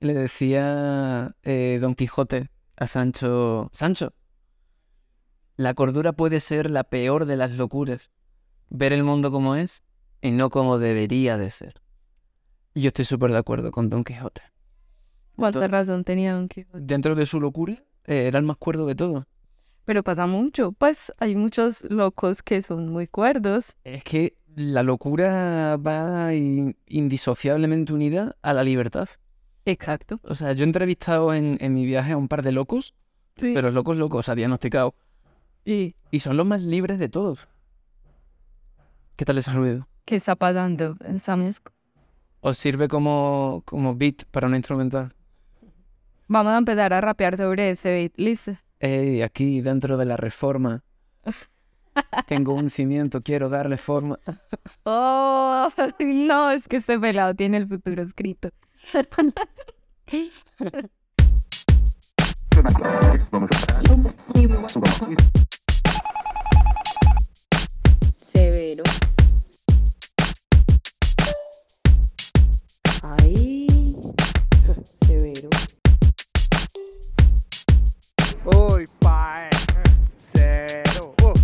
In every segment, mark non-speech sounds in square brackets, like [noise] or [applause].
le decía eh, Don Quijote a Sancho, Sancho, la cordura puede ser la peor de las locuras, ver el mundo como es y no como debería de ser. Y yo estoy súper de acuerdo con Don Quijote. ¿Cuánta Entonces, razón tenía Don Quijote? Dentro de su locura, eh, era el más cuerdo de todos. Pero pasa mucho. Pues hay muchos locos que son muy cuerdos. Es que la locura va in- indisociablemente unida a la libertad. Exacto. O sea, yo he entrevistado en, en mi viaje a un par de locos, Sí. pero locos locos, diagnosticados. ¿Y Y son los más libres de todos. ¿Qué tal ese ruido? qué está pasando en Samesco? ¿Os sirve como, como beat para una instrumental? Vamos a empezar a rapear sobre ese beat. ¿Listo? Ey, aquí dentro de la reforma. [laughs] Tengo un cimiento, quiero darle forma. Oh, [laughs] no, es que este pelado tiene el futuro escrito. Severo. Ahí. Severo. Uy, pae. Cero. Uf.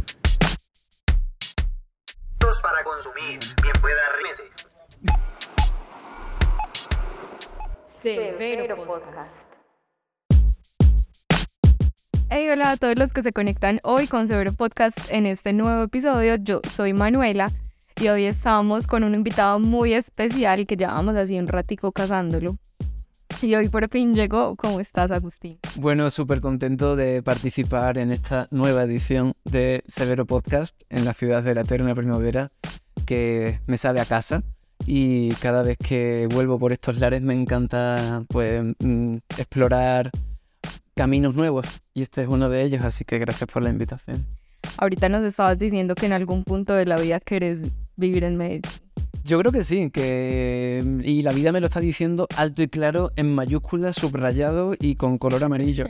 para consumir. Bien pueda remese. Severo Podcast. Hey, hola a todos los que se conectan hoy con Severo Podcast en este nuevo episodio. Yo soy Manuela y hoy estamos con un invitado muy especial que llevamos así un ratico cazándolo. Y hoy por fin llegó. ¿Cómo estás, Agustín? Bueno, súper contento de participar en esta nueva edición de Severo Podcast en la ciudad de la eterna primavera, que me sabe a casa. Y cada vez que vuelvo por estos lares me encanta pues mm, explorar caminos nuevos. Y este es uno de ellos, así que gracias por la invitación. Ahorita nos estabas diciendo que en algún punto de la vida querés vivir en Medellín. Yo creo que sí, que y la vida me lo está diciendo alto y claro, en mayúsculas, subrayado y con color amarillo.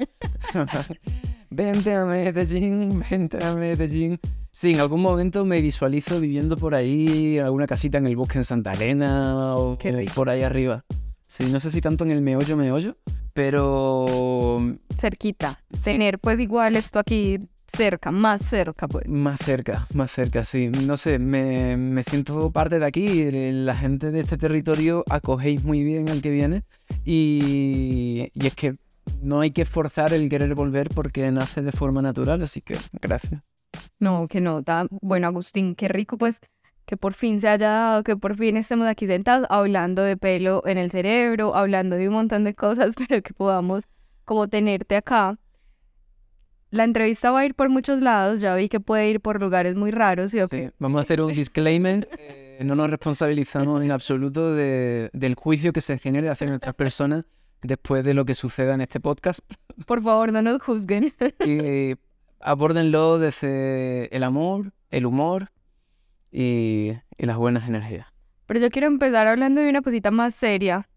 [laughs] vente a Medellín, vente a Medellín. Sí, en algún momento me visualizo viviendo por ahí, en alguna casita en el bosque en Santa Elena o Qué por ahí arriba. Sí, no sé si tanto en el meollo, meollo, pero Cerquita. Tener pues igual esto aquí cerca, más cerca pues. Más cerca, más cerca, sí. No sé, me, me siento parte de aquí. La gente de este territorio acogéis muy bien al que viene. Y, y es que no hay que forzar el querer volver porque nace de forma natural, así que gracias. No, que nota. Bueno, Agustín, qué rico pues que por fin se haya dado, que por fin estemos aquí sentados hablando de pelo en el cerebro, hablando de un montón de cosas, [laughs] pero que podamos como tenerte acá. La entrevista va a ir por muchos lados, ya vi que puede ir por lugares muy raros, ¿sí Sí? Vamos a hacer un [laughs] disclaimer. eh, no nos responsabilizamos en absoluto de- del juicio que se genere hacia nuestras personas después de lo que suceda en este podcast. Por favor, no nos juzguen. Y abórdenlo desde el amor, el humor y, y las buenas energías. Pero yo quiero empezar hablando de una cosita más seria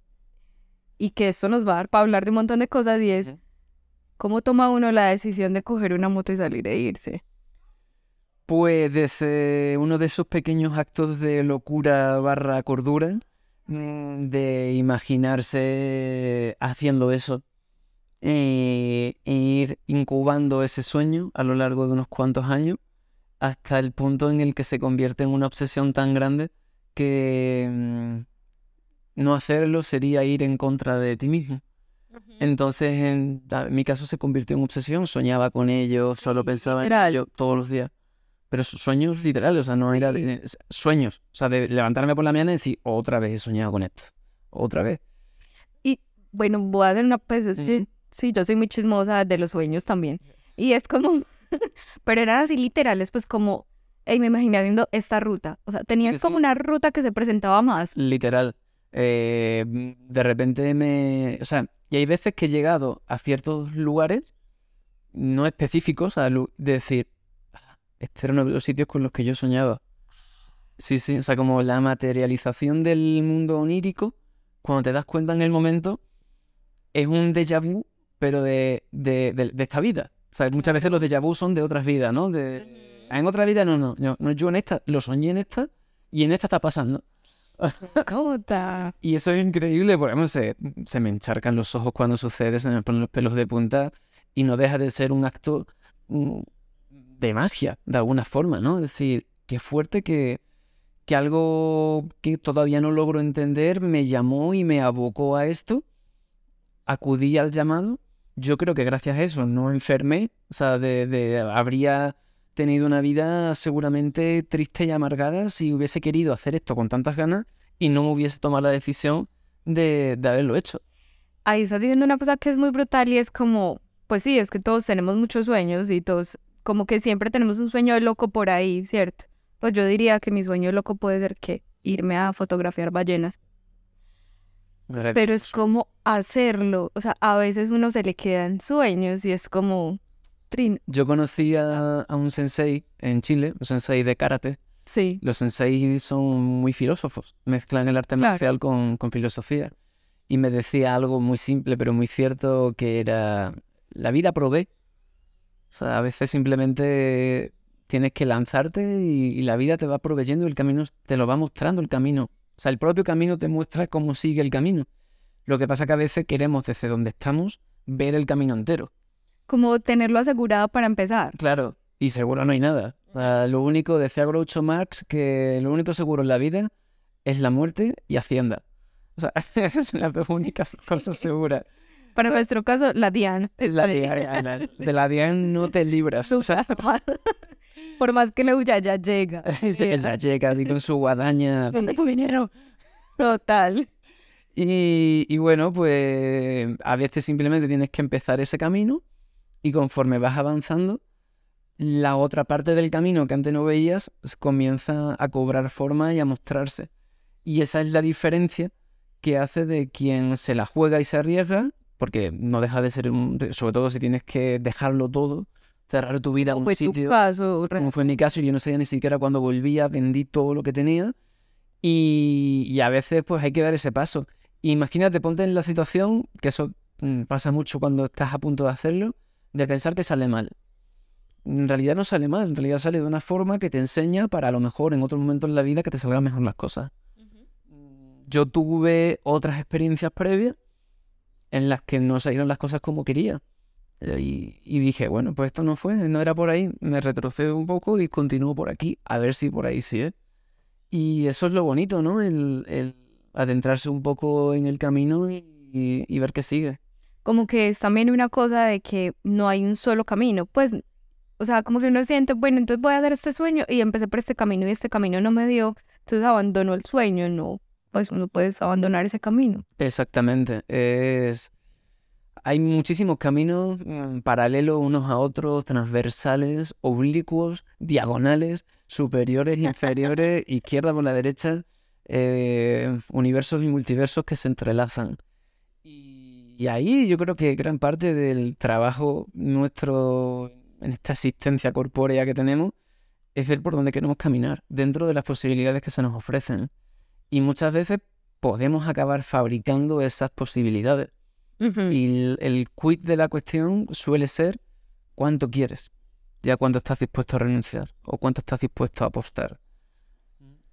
y que esto nos va a dar para hablar de un montón de cosas y es Ujú. Cómo toma uno la decisión de coger una moto y salir e irse. Pues desde uno de esos pequeños actos de locura barra cordura, mm, de imaginarse haciendo eso eh, e ir incubando ese sueño a lo largo de unos cuantos años hasta el punto en el que se convierte en una obsesión tan grande que mm, no hacerlo sería ir en contra de ti mismo. Entonces, en, en mi caso se convirtió en obsesión, soñaba con ello, solo pensaba en literal. ello todos los días. Pero su- sueños literales, o sea, no era de- sueños, o sea, de levantarme por la mañana y decir, otra vez he soñado con esto, otra vez. Bueno, voy a hacer una pues es que sí, yo soy muy chismosa de los sueños también. Y es como, [laughs] pero eran así literales, pues como, ey, me imaginé haciendo esta ruta. O sea, tenían sí, como sí. una ruta que se presentaba más. Literal. Eh, de repente me... O sea, y hay veces que he llegado a ciertos lugares no específicos, a de decir, "Ah, este era uno de los sitios con los que yo soñaba. Sí, sí, o sea, como la materialización del mundo onírico, cuando te das cuenta en el momento, es un déjà vu, pero de, de, de- de esta vida. O sea, muchas veces los déjà vu son de otras vidas, ¿no? De, en otra vida no, no, no, no, yo en esta, lo soñé en esta y en esta está pasando. [laughs] Nota. Y eso es increíble, por ejemplo, se, se me encharcan los ojos cuando sucede, se me ponen los pelos de punta y no deja de ser un acto mm, de magia, de alguna forma, ¿no? Es decir, qué fuerte que, que algo que todavía no logro entender me llamó y me abocó a esto, acudí al llamado, yo creo que gracias a eso no enfermé, o sea, de, de- habría tenido una vida seguramente triste y amargada si hubiese querido hacer esto con tantas ganas y no me hubiese tomado la decisión de, de haberlo hecho. Ahí estás diciendo una cosa que es muy brutal y es como, pues sí, es que todos tenemos muchos sueños y todos, como que siempre tenemos un sueño loco por ahí, ¿cierto? Pues yo diría que mi sueño loco puede ser que irme a fotografiar ballenas, pero es como hacerlo, o sea, a veces uno se le quedan sueños y es como, trin, Yo conocí a, a un sensei en Chile, un sensei de karate. sí, Los sensei son muy filósofos, mezclan el arte Claro. marcial con, con filosofía. Y me decía algo muy simple pero muy cierto que era, la vida provee. O sea, a veces simplemente tienes que lanzarte y, y la vida te va proveyendo, el camino te lo va mostrando el camino. O sea, el propio camino te muestra cómo sigue el camino. Lo que pasa es que a veces queremos desde donde estamos ver el camino entero. Como tenerlo asegurado para empezar. Claro, y seguro no hay nada. O sea, lo único, decía Groucho Marx, que lo único seguro en la vida es la muerte y Hacienda. O sea, [laughs] son las dos únicas cosas seguras. Para nuestro caso, la Diana. La de, de la DIAN no te libras. O sea, Por más que le huya, ya llega. [laughs] ella llega así con su guadaña. ¿Dónde tu dinero? Total. Y, y bueno, pues a veces simplemente tienes que empezar ese camino y conforme vas avanzando, la otra parte del camino que antes no veías s- comienza a cobrar forma y a mostrarse. Y esa es la diferencia que hace de quien se la juega y se arriesga, porque no deja de ser, un, sobre todo si tienes que dejarlo todo, cerrar tu vida a un tu sitio caso. como fue en mi caso, yo no sabía ni siquiera cuándo volvía, vendí todo lo que tenía y, y a veces pues hay que dar ese paso. Imagínate, ponte en la situación, que eso mm, pasa mucho cuando estás a punto de hacerlo, de pensar que sale mal. En realidad no sale mal, en realidad sale de una forma que te enseña para a lo mejor en otro momento en la vida que te salgan mejor las cosas. Yo tuve otras experiencias previas en las que no salieron las cosas como quería. Y, y dije, bueno, pues esto no fue, no era por ahí, me retrocedo un poco y continúo por aquí, a ver si por ahí sí. Y eso es lo bonito, ¿no? El, el adentrarse un poco en el camino y, y- y ver qué sigue. Como que es también una cosa de que no hay un solo camino. Pues, o sea, como que uno siente, bueno, entonces voy a dar este sueño y empecé por este camino y este camino no me dio. Entonces abandono el sueño, no. Pues uno puede abandonar ese camino. Exactamente. Es... Hay muchísimos caminos mm, paralelos unos a otros, transversales, oblicuos, diagonales, superiores, inferiores, [laughs] izquierda por la derecha, eh, universos y multiversos que se entrelazan. Y, y ahí yo creo que gran parte del trabajo nuestro en esta existencia corpórea que tenemos es ver por dónde queremos caminar, dentro de las posibilidades que se nos ofrecen. Y muchas veces podemos acabar fabricando esas posibilidades. Y el, el quid de la cuestión suele ser cuánto quieres, ya cuánto estás dispuesto a renunciar o cuánto estás dispuesto a apostar.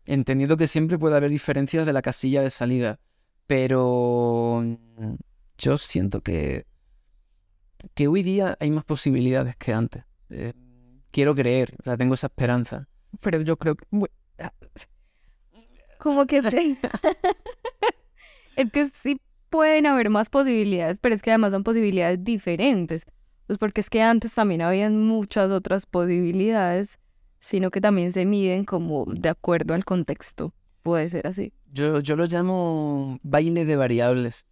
Entendiendo que siempre puede haber diferencias de la casilla de salida, pero yo siento que, que hoy día hay más posibilidades que antes. Eh, quiero creer, o sea, tengo esa esperanza. Pero yo creo que... ah, Como que... [laughs] es que sí pueden haber más posibilidades, pero es que además son posibilidades diferentes. Pues porque es que antes también habían muchas otras posibilidades, sino que también se miden como de acuerdo al contexto. Puede ser así. Yo, yo lo llamo baile de variables.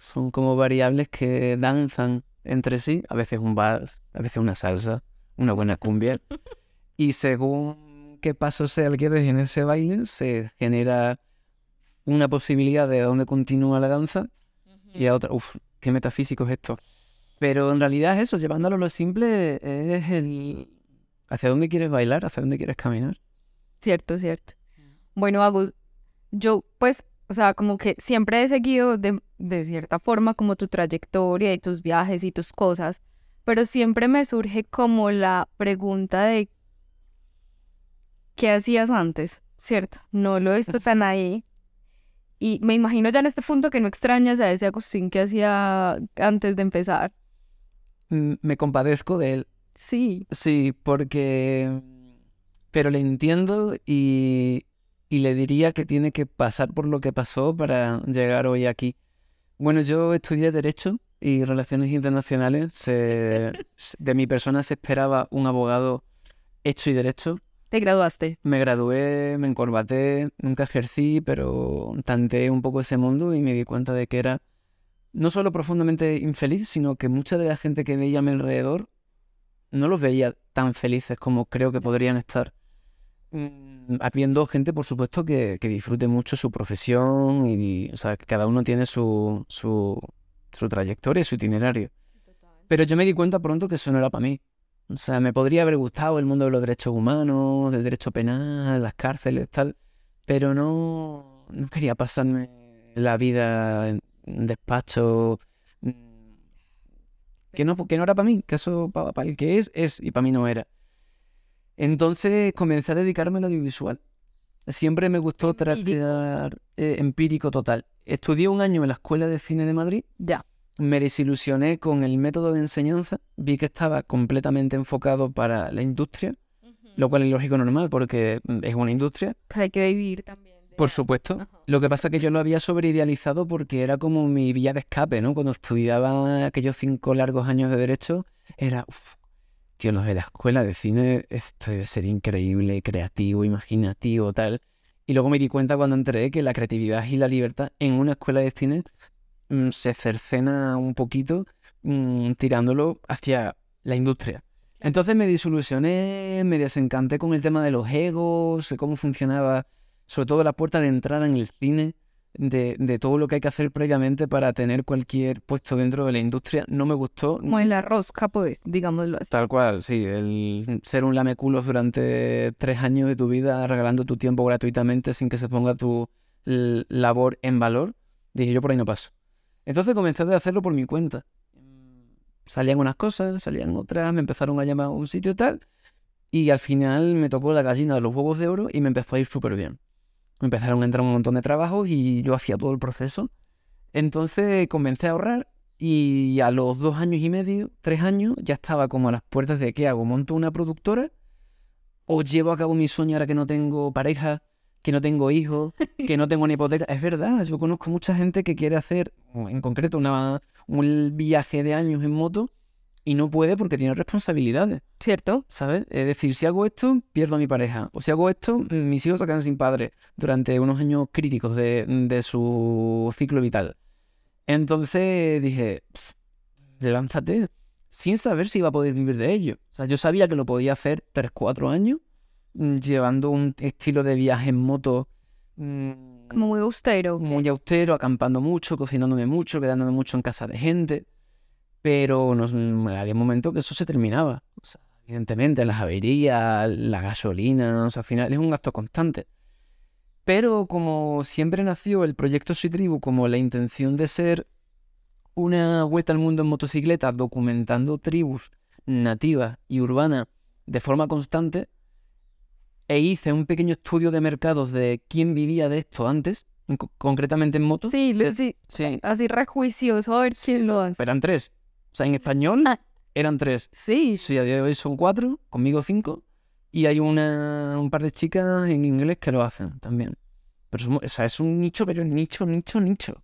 Son como variables que danzan entre sí, a veces un vals, a veces una salsa, una buena cumbia. Y según qué paso sea el que des en ese baile, se genera una posibilidad de dónde continúa la danza y a otra, uff, qué metafísico es esto. Pero en realidad es eso, llevándolo a lo simple, es el hacia dónde quieres bailar, hacia dónde quieres caminar. Cierto, cierto. Bueno, Agus, yo pues, o sea, como que siempre he seguido de, de cierta forma como tu trayectoria y tus viajes y tus cosas, pero siempre me surge como la pregunta de ¿qué hacías antes? ¿Cierto? No lo he visto tan ahí, Y me imagino ya en este punto que no extrañas a ese Agustín que hacía antes de empezar. Mm, Me compadezco de él. Sí. Sí, porque... Pero le entiendo y, y le diría que tiene que pasar por lo que pasó para llegar hoy aquí. Bueno, yo estudié Derecho y Relaciones Internacionales. Se- [laughs] de mi persona se esperaba un abogado hecho y derecho. Te graduaste. Me gradué, me encorbaté, nunca ejercí, pero tanteé un poco ese mundo y me di cuenta de que era no solo profundamente infeliz, sino que mucha de la gente que veía a mi alrededor no los veía tan felices como creo que podrían estar. Mm, Habiendo gente, por supuesto, que, que disfrute mucho su profesión y, o sea, cada uno tiene su, su, su trayectoria, su itinerario. Pero yo me di cuenta pronto que eso no era para mí. O sea, me podría haber gustado el mundo de los derechos humanos, del derecho penal, las cárceles, tal, pero no, no quería pasarme la vida en despacho mm, que no, que no era para mí, que eso para el que es, es, y para mí no era. Entonces comencé a dedicarme al audiovisual. Siempre me gustó tratar eh, empírico total. Estudié un año en la Escuela de Cine de Madrid Ya. me desilusioné con el método de enseñanza, vi que estaba completamente enfocado para la industria, lo cual es lógico normal porque es una industria, Pues hay que vivir también. por supuesto. Ajá. Lo que pasa es que yo lo había sobreidealizado porque era como mi vía de escape, ¿no? Cuando estudiaba aquellos cinco largos años de derecho, era, uff, tío, los de la escuela de cine, esto debe ser increíble, creativo, imaginativo, tal. Y luego me di cuenta cuando entré que la creatividad y la libertad en una escuela de cine mm, se cercena un poquito mm, tirándolo hacia la industria. Entonces me desilusioné, me desencanté con el tema de los egos, de cómo funcionaba, sobre todo la puerta de entrada en el cine, de, de todo lo que hay que hacer previamente para tener cualquier puesto dentro de la industria. No me gustó. Como en la rosca, pues, digámoslo así. Tal cual, sí, el ser un lameculos durante tres años de tu vida regalando tu tiempo gratuitamente sin que se ponga tu labor en valor, dije yo por ahí no paso. Entonces comencé a hacerlo por mi cuenta. Salían unas cosas, salían otras, me empezaron a llamar a un sitio tal, y al final me tocó la gallina de los huevos de oro y me empezó a ir súper bien. Me empezaron a entrar un montón de trabajos y yo hacía todo el proceso. Entonces comencé a ahorrar y a los dos años y medio, tres años, ya estaba como a las puertas de ¿qué hago? ¿Monto una productora? ¿O llevo a cabo mi sueño ahora que no tengo pareja, que no tengo hijos, [laughs] que no tengo una hipoteca? Es verdad, yo conozco mucha gente que quiere hacer, en concreto, una, un viaje de años en moto y no puede porque tiene responsabilidades, ¿Cierto? ¿sabes? Es decir, si hago esto, pierdo a mi pareja. O si hago esto, mm, mis hijos se quedan sin padre durante unos años críticos de, de su ciclo vital. Entonces dije, "Pff, lánzate, sin saber si iba a poder vivir de ello. O sea, yo sabía que lo podía hacer 3, 4 años, mm, llevando un estilo de viaje en moto mm, Como muy austero. muy austero, acampando mucho, cocinándome mucho, quedándome mucho en casa de gente. Pero nos, mm, había momentos que eso se terminaba. O sea, evidentemente, las averías, la gasolina, o sea, al final es un gasto constante. Pero como siempre nació el proyecto Soy Tribu como la intención de ser una vuelta al mundo en motocicleta documentando tribus nativas y urbanas de forma constante, e hice un pequeño estudio de mercados de quién vivía de esto antes, en co- concretamente en moto. Sí, lo- sí, Sí. así rejuicioso, a ver quién lo hace. Eran tres. O sea, en español Ah. eran tres. Sí, Sí, a día de hoy son cuatro, conmigo cinco. Y hay una, un par de chicas en inglés que lo hacen también. Pero somos- o sea, es un nicho, pero nicho, nicho, nicho.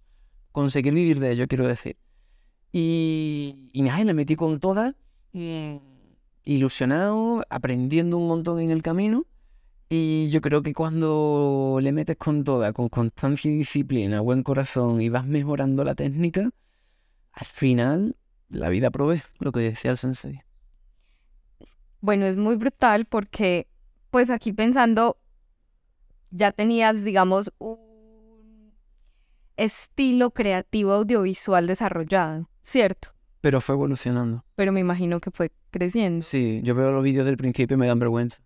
Conseguir vivir de ello, quiero decir. Y, y nada, y le metí con todas, mm, ilusionado, aprendiendo un montón en el camino. Y yo creo que cuando le metes con toda, con constancia y disciplina, buen corazón y vas mejorando la técnica, al final la vida provee, lo que decía el sensei. bueno, es muy brutal porque, pues aquí pensando, ya tenías, digamos, un estilo creativo audiovisual desarrollado, ¿cierto? Pero fue evolucionando. Pero me imagino que fue creciendo. Sí, yo veo los vídeos del principio y me dan vergüenza.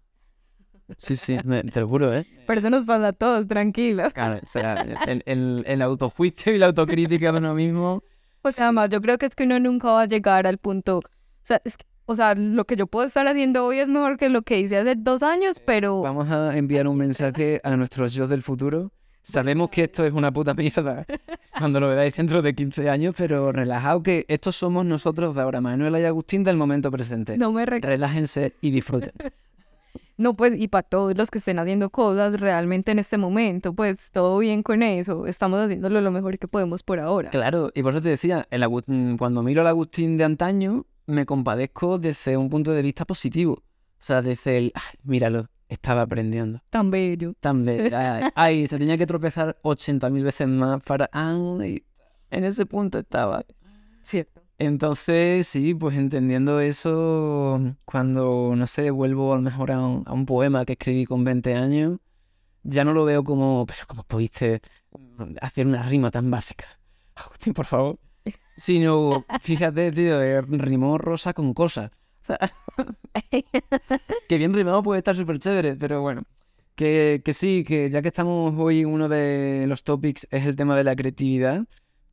Sí, sí, me- te lo juro, ¿eh? Pero eso nos pasa a todos, tranquilo. Claro, o sea, el, el, el autojuicio y la autocrítica de uno mismo. Pues además, yo creo que es que uno nunca va a llegar al punto. O sea, es que- o sea, lo que yo puedo estar haciendo hoy es mejor que lo que hice hace dos años, pero Vamos a enviar un mensaje a nuestros yo del futuro. Sabemos que esto es una puta mierda cuando lo veáis dentro de 15 años, pero relajaos que estos somos nosotros de ahora, Manuela y Agustín del momento presente. No me re- Relájense y disfruten. [laughs] No, pues, y para todos los que estén haciendo cosas realmente en este momento, pues todo bien con eso. Estamos haciéndolo lo mejor que podemos por ahora. Claro, y por eso te decía, el Agu- mm, cuando miro al Agustín de antaño, me compadezco desde un punto de vista positivo. O sea, desde el, "Ay, míralo, estaba aprendiendo. Tan bello. Tan be- [laughs] ay, ay, se tenía que tropezar 80.000 veces más para... Ay, en ese punto estaba. Cierto. Entonces, sí, pues entendiendo eso, cuando, no sé, vuelvo a mejor a un, poema que escribí con 20 años, ya no lo veo como, pero ¿cómo pudiste mm, hacer una rima tan básica? [laughs] Agustín, por favor. Sino, fíjate, tío, eh, rimó rosa con cosa. [laughs] Que bien rimado puede estar súper chévere, pero bueno. Que, que sí, que ya que estamos hoy, uno de los topics es el tema de la creatividad,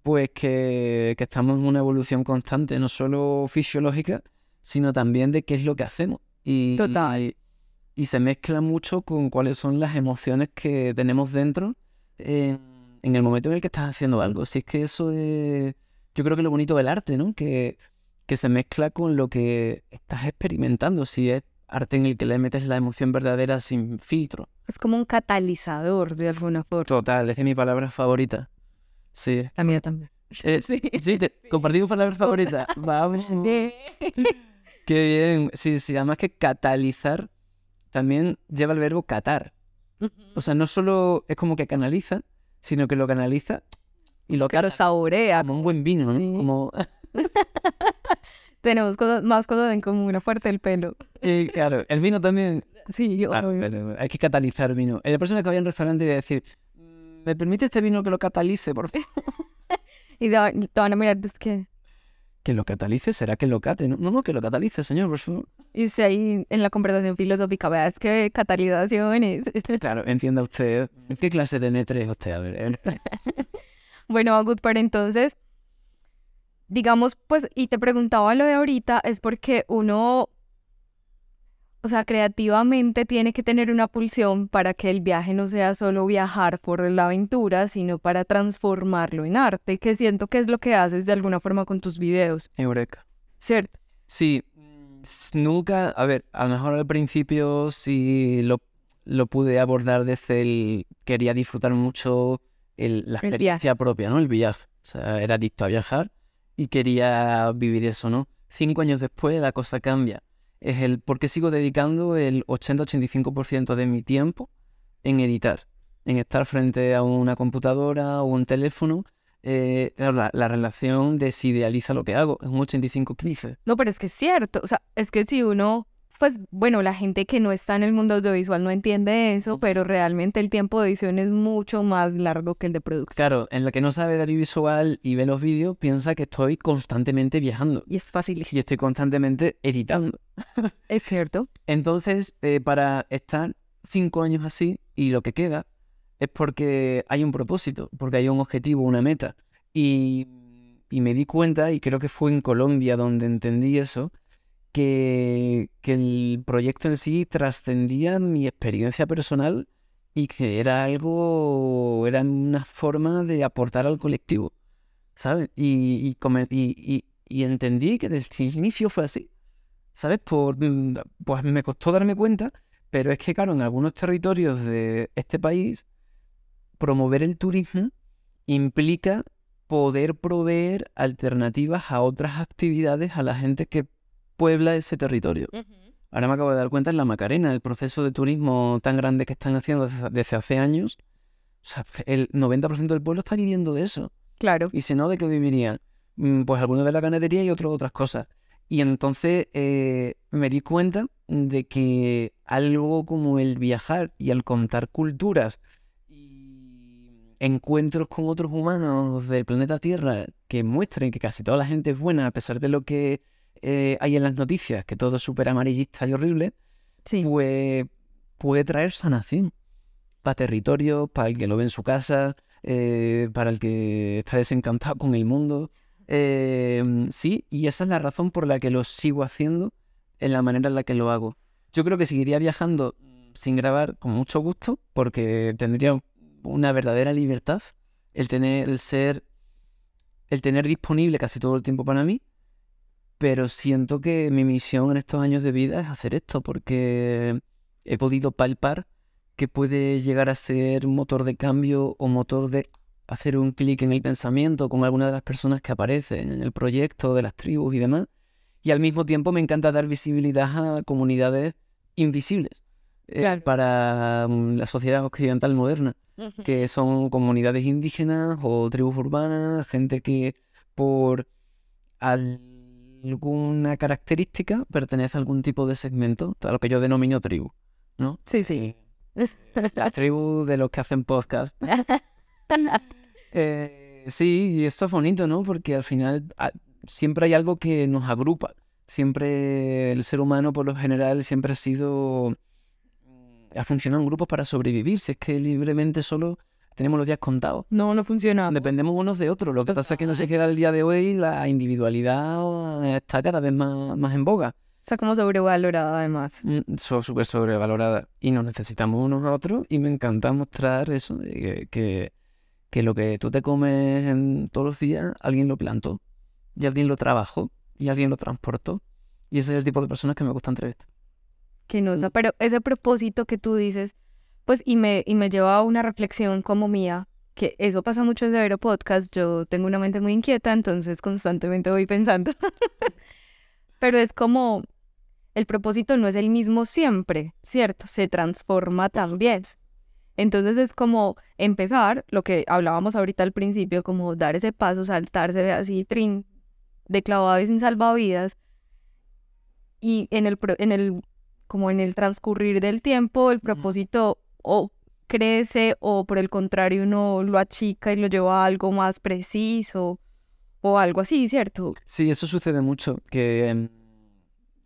pues que, que estamos en una evolución constante, no solo fisiológica, sino también de qué es lo que hacemos. Y, Total. Y, y se mezcla mucho con cuáles son las emociones que tenemos dentro en, en el momento en el que estás haciendo algo. Si es que eso es, yo creo que lo bonito del arte, ¿no? Que, que se mezcla con lo que estás experimentando. Si es arte en el que le metes la emoción verdadera sin filtro. Es como un catalizador de alguna forma. Total, es de mi palabra favorita. Sí. La mía también. [laughs] Eh, Sí. sí, te- palabras favoritas. [laughs] Vamos. Qué bien. Sí, sí, además que catalizar también lleva el verbo catar. O sea, no solo es como que canaliza, sino que lo canaliza y lo Que saborea. como un buen vino, ¿no? Sí. Como, [laughs] Tenemos cosas, más cosas en común, aparte del pelo. y claro, el vino también. Sí, Ah, obvio. pero hay que catalizar vino. La próxima vez que vaya a un restaurante voy a decir, "Mm, ¿me permite este vino que lo catalice, por favor? [laughs] Y te van a mirar, es que... Que lo catalice, será que lo cate, ¿no? No, que lo catalice, señor, por favor. Y usted ahí en la conversación filosófica, vea, es que catalización es... [laughs] Claro, entienda usted. ¿Qué clase de netre es usted? A ver, eh. [laughs] Bueno, Agut, pero entonces, digamos, pues, y te preguntaba lo de ahorita, es porque uno, o sea, creativamente tiene que tener una pulsión para que el viaje no sea solo viajar por la aventura, sino para transformarlo en arte, que siento que es lo que haces de alguna forma con tus videos, Eureka. ¿cierto? Sí, nunca, a ver, a lo mejor al principio sí lo, lo pude abordar desde el, quería disfrutar mucho el- la El experiencia propia, ¿no? El viaje. O sea, era adicto a viajar y quería vivir eso, ¿no? Cinco años después la cosa cambia. Es el por qué sigo dedicando el 80-85% de mi tiempo en editar, en estar frente a una computadora o un teléfono. Eh, la relación desidealiza lo que hago, es un 85-15. No, pero es que es cierto, o sea, es que si uno, pues bueno, la gente que no está en el mundo audiovisual no entiende eso, pero realmente el tiempo de edición es mucho más largo que el de producción. Claro, en la que no sabe de audiovisual y ve los vídeos, piensa que estoy constantemente viajando Y es facilísimo. y estoy constantemente editando. [laughs] Es cierto. Entonces, eh, para estar cinco años así y lo que queda es porque hay un propósito, porque hay un objetivo, una meta. Y, y me di cuenta, y creo que fue en Colombia donde entendí eso, que, que el proyecto en sí trascendía mi experiencia personal y que era algo, era una forma de aportar al colectivo, ¿sabes? Y, y, entendí que desde el inicio fue así. ¿sabes? Por, mm, pues me costó darme cuenta, pero es que, claro, en algunos territorios de este país, promover el turismo implica poder proveer alternativas a otras actividades a la gente que puebla ese territorio. Ahora me acabo de dar cuenta en la Macarena, el proceso de turismo tan grande que están haciendo desde, hace años. O sea, el 90% del pueblo está viviendo de eso. Claro. Y si no, ¿de qué vivirían? Mm, Pues algunos de la ganadería y otros de otras cosas. Y entonces eh, me di cuenta de que algo como el viajar y el contar culturas y encuentros con otros humanos del planeta Tierra que muestren que casi toda la gente es buena a pesar de lo que eh, hay en las noticias, que todo es súper amarillista y horrible, Sí. pues puede traer sanación para territorios, para el que lo ve en su casa, eh, para el que está desencantado con el mundo. Eh, sí, y esa es la razón por la que lo sigo haciendo en la manera en la que lo hago. Yo creo que seguiría viajando sin grabar con mucho gusto, porque tendría una verdadera libertad, el tener, el ser, el tener disponible casi todo el tiempo para mí, pero siento que mi misión en estos años de vida es hacer esto, porque he podido palpar que puede llegar a ser motor de cambio o motor de hacer un clic en el pensamiento con alguna de las personas que aparecen en el proyecto, de las tribus y demás. Y al mismo tiempo me encanta dar visibilidad a comunidades invisibles eh, Claro. para mm, la sociedad occidental moderna, que son comunidades indígenas o tribus urbanas, gente que por alguna característica pertenece a algún tipo de segmento, a lo que yo denomino tribu, ¿no? Sí, sí. La tribu de los que hacen podcast. [laughs] Eh, sí, y esto es bonito, ¿no? Porque al final siempre hay algo que nos agrupa. Siempre el ser humano, por lo general, siempre ha sido... Ha funcionado en grupos para sobrevivir. Si es que libremente solo tenemos los días contados. No, no funciona. Dependemos unos de otros. Lo que pasa es que no se queda el día de hoy, la individualidad está cada vez más, más en boga. Está como sobrevalorada además. Mm, súper sobrevalorada y nos necesitamos unos a otros y me encanta mostrar eso, de que, que, que lo que tú te comes en todos los días, alguien lo plantó y alguien lo trabajó y alguien lo transportó. Y ese es el tipo de personas que me gusta entrevistar. Qué nota. Mm. Pero ese propósito que tú dices, pues, y me, y me lleva a una reflexión como mía, que eso pasa mucho en Severo Podcast. Yo tengo una mente muy inquieta, entonces constantemente voy pensando. [laughs] Pero es como, el propósito no es el mismo siempre, ¿cierto? Se transforma también. Entonces es como empezar, lo que hablábamos ahorita al principio, como dar ese paso, saltarse así, trin, de clavado y sin salvavidas. Y en el, en el, como en el transcurrir del tiempo, el propósito o crece o por el contrario uno lo achica y lo lleva a algo más preciso o algo así, ¿cierto? Sí, eso sucede mucho, que em,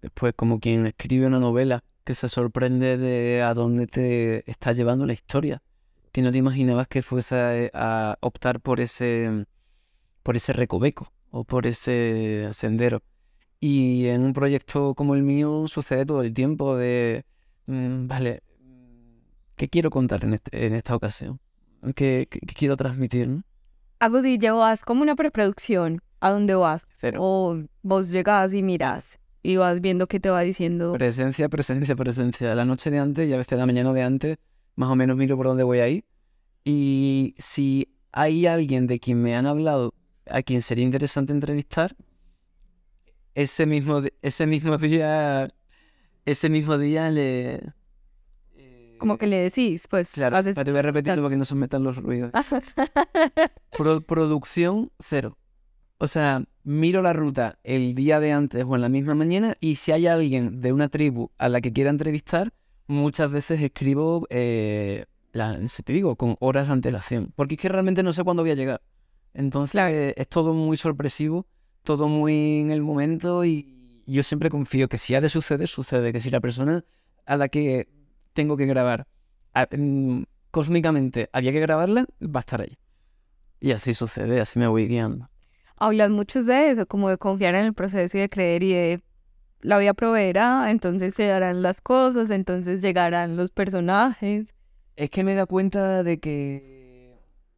después como quien escribe una novela que se sorprende de a dónde te está llevando la historia, que no te imaginabas que fuese a, a optar por ese, por ese recoveco o por ese sendero. Y en un proyecto como el mío sucede todo el tiempo de, mm, vale, ¿qué quiero contar en, este- en esta ocasión? ¿Qué, qué- qué quiero transmitir? no? Algo así, llevas como una preproducción a dónde vas. Cero. O vos llegas y miras y vas viendo qué te va diciendo. Presencia, presencia, presencia. La noche de antes y a veces la mañana de antes, más o menos miro por dónde voy a ir. Y si hay alguien de quien me han hablado, a quien sería interesante entrevistar, ese mismo, ese mismo día, ese mismo día le... Como que le decís, pues, Claro, haces... te voy a repetirlo para que no se metan los ruidos. [laughs] Pro- producción cero. O sea, miro la ruta el día de antes o en la misma mañana y si hay alguien de una tribu a la que quiera entrevistar, muchas veces escribo, eh, la, se te digo, con horas de antelación. Porque es que realmente no sé cuándo voy a llegar. Entonces Claro. eh, es todo muy sorpresivo, todo muy en el momento y yo siempre confío que si ha de suceder, sucede. Que si la persona a la que tengo que grabar cósmicamente había que grabarla, va a estar ahí. Y así sucede, así me voy guiando. Hablas mucho de eso, como de confiar en el proceso y de creer y de la vida proveerá, entonces se darán las cosas, entonces llegarán los personajes. Es que me da cuenta de que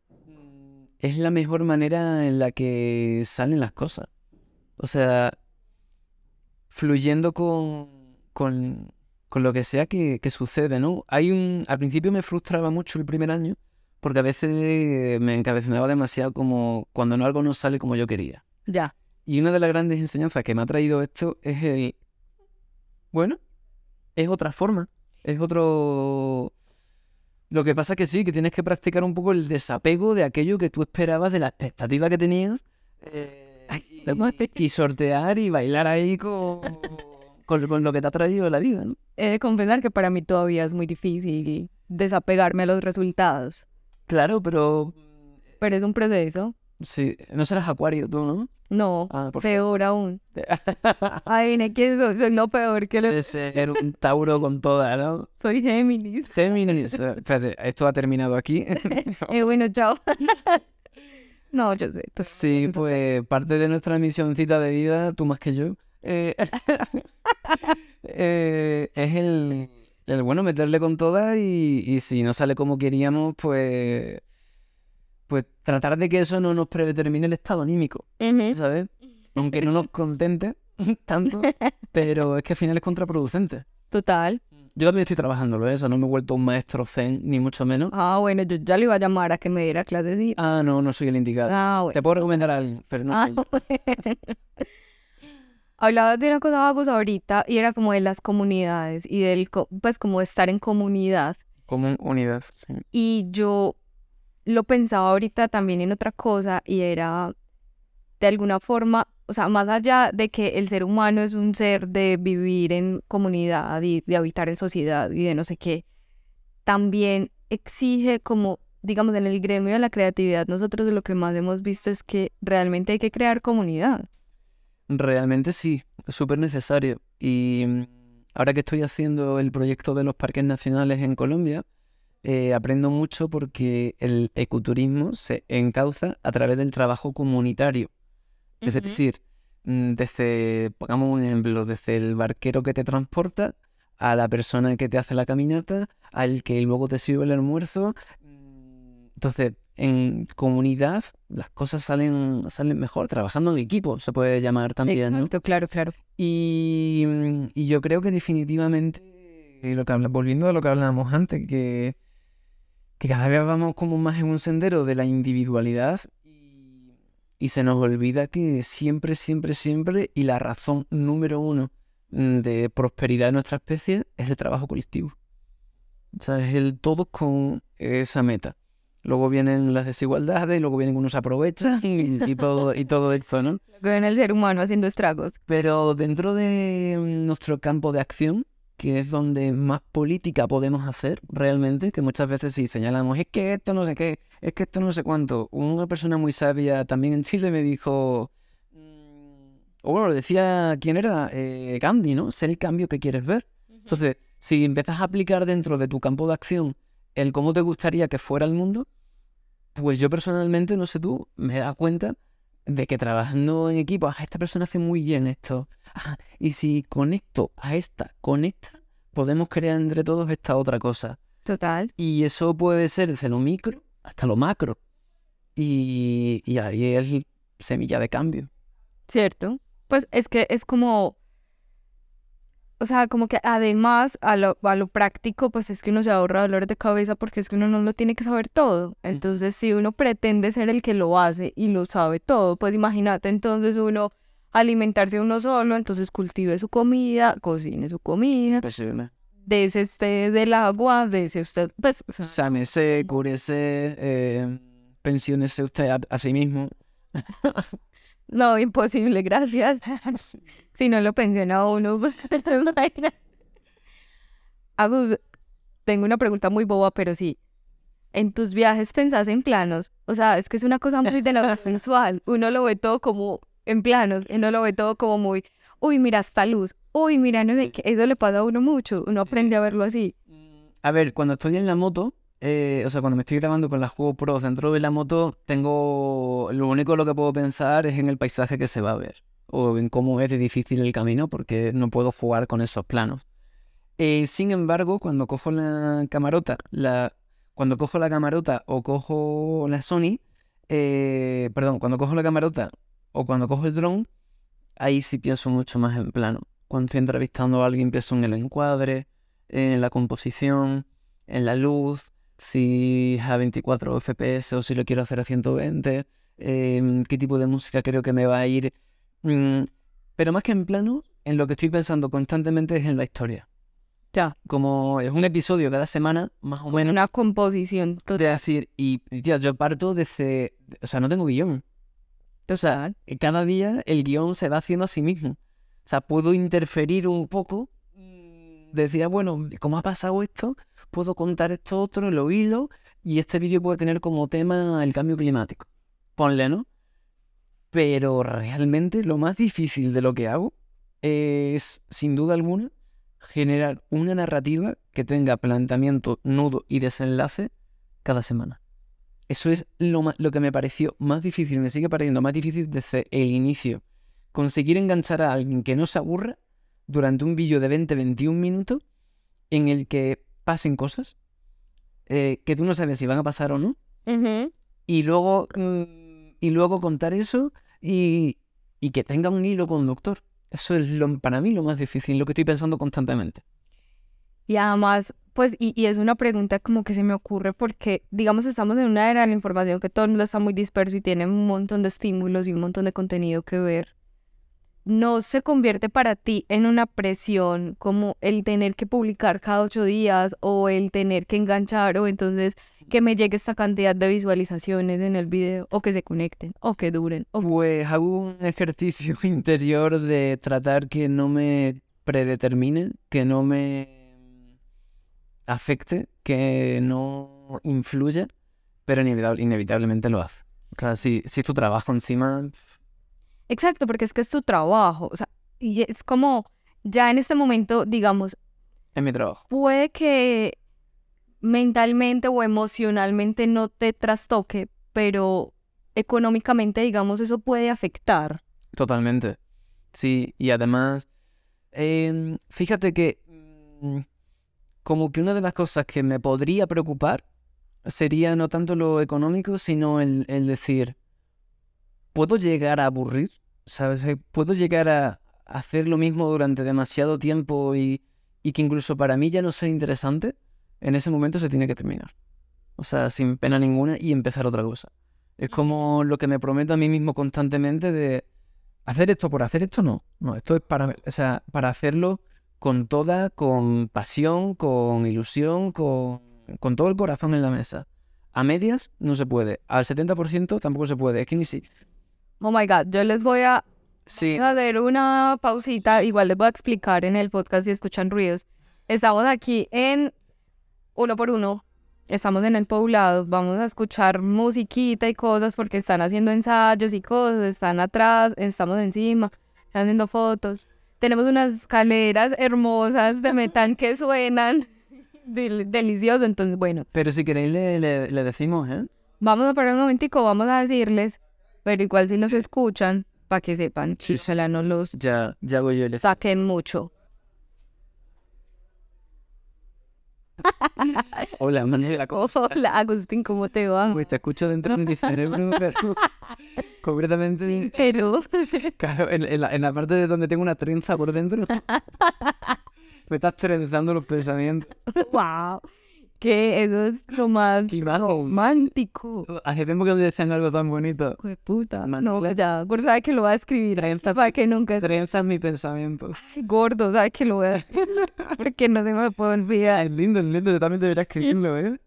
mm, es la mejor manera en la que salen las cosas. O sea, fluyendo con, con, con lo que sea que, que sucede, ¿no? Hay un, al principio me frustraba mucho el primer año, porque a veces me encabecinaba demasiado como cuando no, algo no sale como yo quería. Ya. Y una de las grandes enseñanzas que me ha traído esto es el, bueno, es otra forma, es otro... Lo que pasa que sí, que tienes que practicar un poco el desapego de aquello que tú esperabas, de la expectativa que tenías, eh, y, y sortear y bailar ahí con, con, con lo que te ha traído la vida, ¿no? He de confesar que para mí todavía es muy difícil desapegarme a los resultados, Claro, pero... pero es un proceso. Sí, no serás acuario tú, ¿no? No, Ah, peor aún. [laughs] Adivine quién soy, soy lo peor que lo... Debe ser un Tauro con toda, ¿no? Soy Géminis. Géminis. Espérate, esto ha terminado aquí. [laughs] [laughs] Eh, bueno, chao. no, yo sé. tú- Sí, pues parte de nuestra misioncita de vida, tú más que yo, eh, [laughs] eh, es el, el bueno, meterle con todas y, y si no sale como queríamos, pues, pues tratar de que eso no nos predetermine el estado anímico. ¿sabes? Aunque no nos contente [laughs] tanto, [laughs] pero es que al final es contraproducente. Total. Yo también estoy trabajándolo, ¿eh? eso no me he vuelto un maestro zen, ni mucho menos. Ah, bueno, yo ya le iba a llamar a que me diera clases de... Ah, no, no soy el indicado. Ah, bueno. Te puedo recomendar a alguien, pero no Ah, soy yo. bueno. Hablabas de una cosa vagos ahorita y era como de las comunidades y del, co- pues como estar en comunidad. Como un unidad. sí. Y yo lo pensaba ahorita también en otra cosa y era de alguna forma, o sea, más allá de que el ser humano es un ser de vivir en comunidad y de habitar en sociedad y de no sé qué, también exige como, digamos, en el gremio de la creatividad, nosotros lo que más hemos visto es que realmente hay que crear comunidad. Realmente sí, es súper necesario. Y mm, ahora que estoy haciendo el proyecto de los parques nacionales en Colombia, eh, aprendo mucho porque el ecoturismo se encauza a través del trabajo comunitario. Es decir, mm, desde, pongamos un ejemplo, desde el barquero que te transporta, a la persona que te hace la caminata, al que luego te sirve el almuerzo. Mm, Entonces, en comunidad las cosas salen, salen mejor, trabajando en equipo, se puede llamar también, ¿no? Exacto, claro, claro. Y, mm, y yo creo que definitivamente, eh, lo que habla- volviendo a lo que hablábamos antes, que, que cada vez vamos como más en un sendero de la individualidad y, y se nos olvida que siempre, siempre, siempre, y la razón número uno mm, de prosperidad de nuestra especie es el trabajo colectivo. O sea, es el todos con esa meta. Luego vienen las desigualdades, luego vienen unos aprovechan y, y todo, y todo esto, ¿no? Lo que ven el ser humano haciendo estragos. Pero dentro de mm, nuestro campo de acción, que es donde más política podemos hacer realmente, que muchas veces sí señalamos, es que esto no sé qué, es que esto no sé cuánto. Una persona muy sabia también en Chile me dijo, mm, o bueno, decía, ¿quién era? Eh, Gandhi, ¿no? Ser el cambio que quieres ver. Entonces, si empiezas a aplicar dentro de tu campo de acción el cómo te gustaría que fuera el mundo, pues yo personalmente, no sé tú, me dado cuenta de que trabajando en equipo, ah, esta persona hace muy bien esto. Ah, y si conecto a esta con esta, podemos crear entre todos esta otra cosa. Total. Y eso puede ser desde lo micro hasta lo macro. Y, y ahí es semilla de cambio. ¿Cierto? Pues es que es como, o sea, como que además a lo, a lo práctico, pues es que uno se ahorra dolor de cabeza porque es que uno no lo tiene que saber todo. Entonces, si uno pretende ser el que lo hace y lo sabe todo, pues imagínate entonces uno alimentarse uno solo, entonces cultive su comida, cocine su comida, Posible. dese usted del agua, dese usted, pues, o sea, Sánese, cúrese, eh, pensiónese usted a, a sí mismo. [laughs] no, imposible, gracias. [laughs] Si no lo pensiona uno, pues. [laughs] Agus, tengo una pregunta muy boba, pero sí. ¿En tus viajes pensás en planos? O sea, es que es una cosa muy de lo sensual. Uno lo ve todo como en planos, uno lo ve todo como muy, uy, mira esta luz, uy, mira, no sé qué. Eso le pasa a uno mucho, uno aprende a verlo así. A ver, cuando estoy en la moto, eh, o sea, cuando me estoy grabando con la Juego Pro dentro de la moto, tengo. Lo único lo que puedo pensar es en el paisaje que se va a ver. O en cómo es de difícil el camino, porque no puedo jugar con esos planos. Eh, sin embargo, cuando cojo la camarota, la, cuando cojo la camarota o cojo la Sony, eh, perdón, cuando cojo la camarota o cuando cojo el dron, ahí sí pienso mucho más en plano. Cuando estoy entrevistando a alguien, pienso en el encuadre, en la composición, en la luz, si a 24 FPS o si lo quiero hacer a 120, em, qué tipo de música creo que me va a ir. Mm, pero más que en plano, en lo que estoy pensando constantemente es en la historia. Ya. Como es un episodio cada semana, más o menos, Una composición de total. decir, y tía, yo parto desde, o sea, no tengo guion. O sea, cada día el guion se va haciendo a sí mismo. O sea, puedo interferir un poco. Decía, bueno, ¿cómo ha pasado esto? Puedo contar esto otro, lo hilo, y este vídeo puede tener como tema el cambio climático. Ponle, ¿no? Pero realmente lo más difícil de lo que hago es, sin duda alguna, generar una narrativa que tenga planteamiento, nudo y desenlace cada semana. Eso es lo, ma- lo que me pareció más difícil, me sigue pareciendo más difícil desde el inicio. Conseguir enganchar a alguien que no se aburra durante un vídeo de 20-21 minutos en el que pasen cosas eh, que tú no sabes si van a pasar o no, y luego, mm, y luego contar eso y, y que tenga un hilo conductor. Eso es lo, para mí lo más difícil, lo que estoy pensando constantemente. Y además, pues, y, y es una pregunta como que se me ocurre porque, digamos, estamos en una era de la información que todo el mundo está muy disperso y tiene un montón de estímulos y un montón de contenido que ver. ¿No se convierte para ti en una presión como el tener que publicar cada ocho días o el tener que enganchar o entonces que me llegue esta cantidad de visualizaciones en el video o que se conecten o que duren? Pues hago un ejercicio [laughs] interior de tratar que no me predetermine, que no me afecte, que no influya, pero inevitable- inevitablemente lo hace. Si, si es tu trabajo encima, Exacto, porque es que es tu trabajo. O sea, y es como ya en este momento, digamos, es mi trabajo. puede que mentalmente o emocionalmente no te trastoque, pero económicamente, digamos, eso puede afectar. Totalmente. Sí, y además, em, fíjate que mm, como que una de las cosas que me podría preocupar sería no tanto lo económico, sino el, el decir, ¿puedo llegar a aburrir? ¿Sabes? Eh, ¿Puedo llegar a hacer lo mismo durante demasiado tiempo y, y que incluso para mí ya no sea interesante? En ese momento se tiene que terminar. O sea, sin pena ninguna y empezar otra cosa. Es como lo que me prometo a mí mismo constantemente de hacer esto por hacer esto no. No, esto es para, o sea, para hacerlo con toda, con pasión, con ilusión, con, con todo el corazón en la mesa. A medias no se puede. Al 70% tampoco se puede. Es que ni si. Oh my God, yo les voy a Sí. Hacer una pausita, igual les voy a explicar en el podcast si escuchan ruidos. Estamos aquí en uno por uno, estamos en el poblado, vamos a escuchar musiquita y cosas porque están haciendo ensayos y cosas, están atrás, estamos encima, están haciendo fotos. Tenemos unas escaleras hermosas de metal que [laughs] suenan del- delicioso, entonces bueno, Pero si queréis le, le- le decimos, ¿eh? vamos a parar un momentico, vamos a decirles, pero igual si nos escuchan, para que sepan, Sí, ojalá no los Ya, ya voy yo. y le- saquen mucho. [laughs] Hola, Manuela. ¿cómo? Hola, Agustín, ¿cómo te va? Pues te escucho dentro de mi cerebro, [laughs] completamente. Pero, [laughs] Claro, en, en la, en la parte de donde tengo una trenza por dentro. Me estás trenzando los pensamientos. wow, que eso es lo más romántico. Hace tiempo que no decían algo tan bonito. Hijo de puta. No, Manuela. ya, gordo sabe que lo va a escribir. Para que nunca Trenzas mi pensamiento. gordo sabe que lo voy a escribir. [laughs] Porque no se me puede olvidar. Es lindo, es lindo. Yo también debería escribirlo, ¿eh?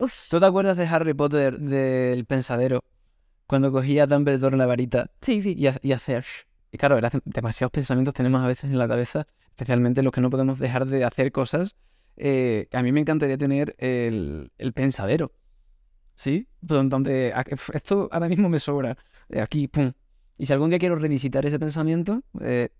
Uf, ¿Tú te acuerdas de Harry Potter, del pensadero? Cuando cogía a Dumbledore la varita sí, sí. y, y hacía... Y claro, demasiados pensamientos tenemos a veces en la cabeza, especialmente los que no podemos dejar de hacer cosas. Eh, a mí me encantaría tener el, el pensadero. ¿Sí? Don- Donde a- esto ahora mismo me sobra. Eh, Aquí, pum. Y si algún día quiero revisitar ese pensamiento, eh,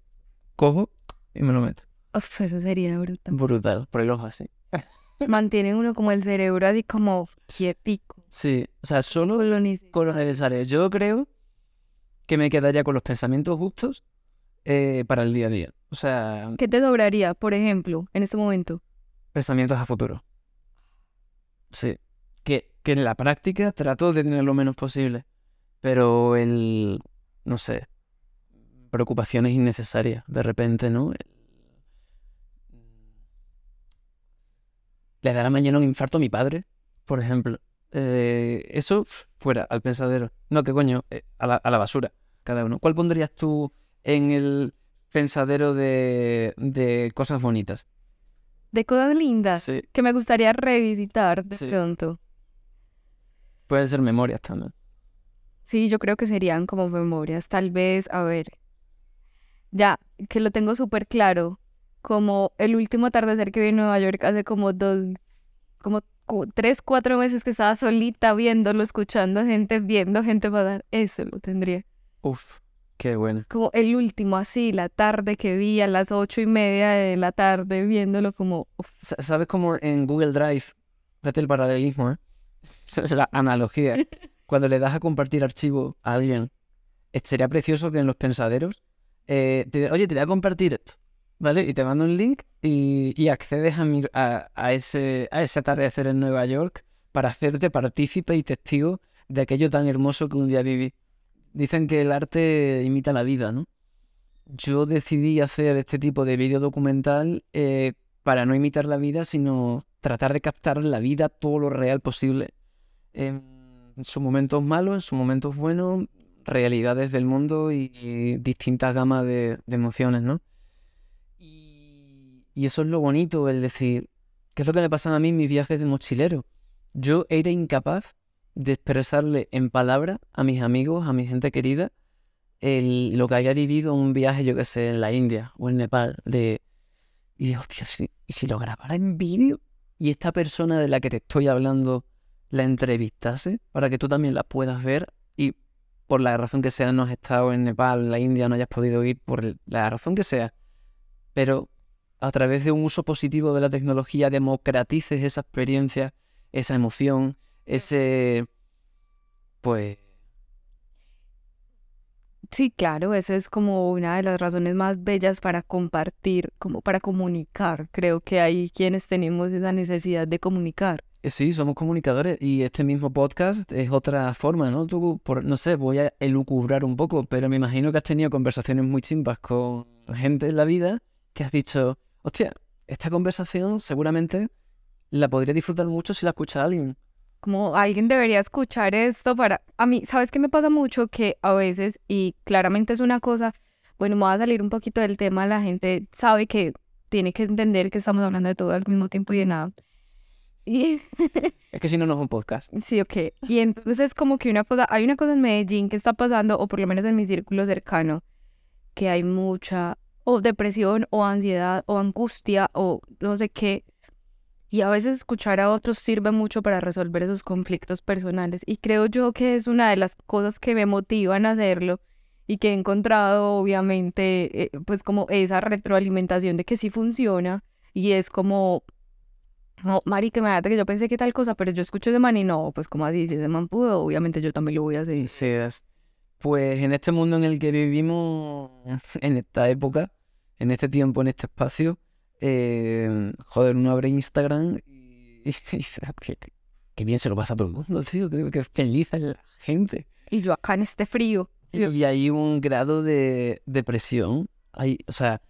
cojo y me lo meto. Uf, eso sería brutal. Brutal. Por el ojo así. [laughs] Mantiene uno como el cerebro así como quietico. Sí. O sea, solo Con lo necesario. con lo necesario. Yo creo que me quedaría con los pensamientos justos eh, para el día a día. O sea, ¿Qué te sobraría, por ejemplo, en este momento? Pensamientos a futuro. Sí. Que, que en la práctica trato de tener lo menos posible. Pero el, no sé, preocupaciones innecesarias de repente, ¿no? Le dará mañana un infarto a mi padre, por ejemplo. Eh, eso fuera, al pensadero. No, ¿qué coño? Eh, a, la, a la basura, cada uno. ¿Cuál pondrías tú en el pensadero de, de cosas bonitas? De cosas lindas Sí, que me gustaría revisitar de Sí. pronto. pueden ser memorias también. Sí, yo creo que serían como memorias. Tal vez, a ver, ya que lo tengo súper claro, como el último atardecer que vi en Nueva York hace como dos, como cu- tres, cuatro meses que estaba solita viéndolo, escuchando gente, viendo gente pasar, eso lo tendría. Uf, qué bueno. Como el último, así, la tarde que vi a las ocho y media de la tarde, viéndolo como, ¿Sabes cómo en Google Drive, fíjate el paralelismo, ¿eh? [laughs] Es la analogía. [laughs] Cuando le das a compartir archivo a alguien, eh, sería precioso que en los pensaderos, eh, te oye, te voy a compartir esto. ¿vale? Y te mando un link y, y accedes a, mi- a, a ese, a ese atardecer en Nueva York para hacerte partícipe y testigo de aquello tan hermoso que un día viví. Dicen que el arte imita la vida, ¿no? Yo decidí hacer este tipo de vídeo documental eh, para no imitar la vida, sino tratar de captar la vida todo lo real posible. En sus momentos malos, en sus momentos buenos, realidades del mundo y, distintas gamas de, de emociones, ¿no? Y, y eso es lo bonito, el decir, ¿qué es lo que me pasan a mí en mis viajes de mochilero? Yo era incapaz de expresarle en palabras a mis amigos, a mi gente querida, el- lo que había vivido en un viaje, yo que sé, en la India o en Nepal, de... Y digo, hostia, si- ¿y si lo grabara en vídeo? Y esta persona de la que te estoy hablando la entrevistase para que tú también la puedas ver y por la razón que sea no has estado en Nepal, la India, no hayas podido ir por la razón que sea, pero a través de un uso positivo de la tecnología democratices esa experiencia, esa emoción, ese... pues... Sí, claro, esa es como una de las razones más bellas para compartir, como para comunicar. Creo que hay quienes tenemos esa necesidad de comunicar. Eh, Sí, somos comunicadores y este mismo podcast es otra forma, ¿no? Tú, por, no sé, voy a elucubrar un poco, pero me imagino que has tenido conversaciones muy chimpas con gente en la vida que has dicho, hostia, esta conversación seguramente la podría disfrutar mucho si la escucha alguien. Como alguien debería escuchar esto para... A mí, ¿sabes qué me pasa mucho? Que a veces, y claramente es una cosa, bueno, me voy a salir un poquito del tema, la gente sabe que tiene que entender que estamos hablando de todo al mismo tiempo y de nada. Y [laughs] Es que si no, no es un podcast. Sí, ok. Y entonces es como que una cosa, hay una cosa en Medellín que está pasando, o por lo menos en mi círculo cercano, que hay mucha o depresión o ansiedad o angustia o no sé qué. Y a veces escuchar a otros sirve mucho para resolver esos conflictos personales. Y creo yo que es una de las cosas que me motivan a hacerlo y que he encontrado, obviamente, eh, pues como esa retroalimentación de que sí funciona. Y es como, no, marica, imagínate que yo pensé que tal cosa, pero yo escucho ese man y no, pues como así, si ese man pudo, obviamente yo también lo voy a hacer. Pues en este mundo en el que vivimos, [laughs] en esta época, en este tiempo, en este espacio, eh, joder, uno abre Instagram y, [laughs] dice, "Ah, qué, bien se lo pasa a todo el mundo, [laughs] tío, qué, feliz es la gente. Y yo acá en este frío. Y hay un grado de depresión. Hay, o sea,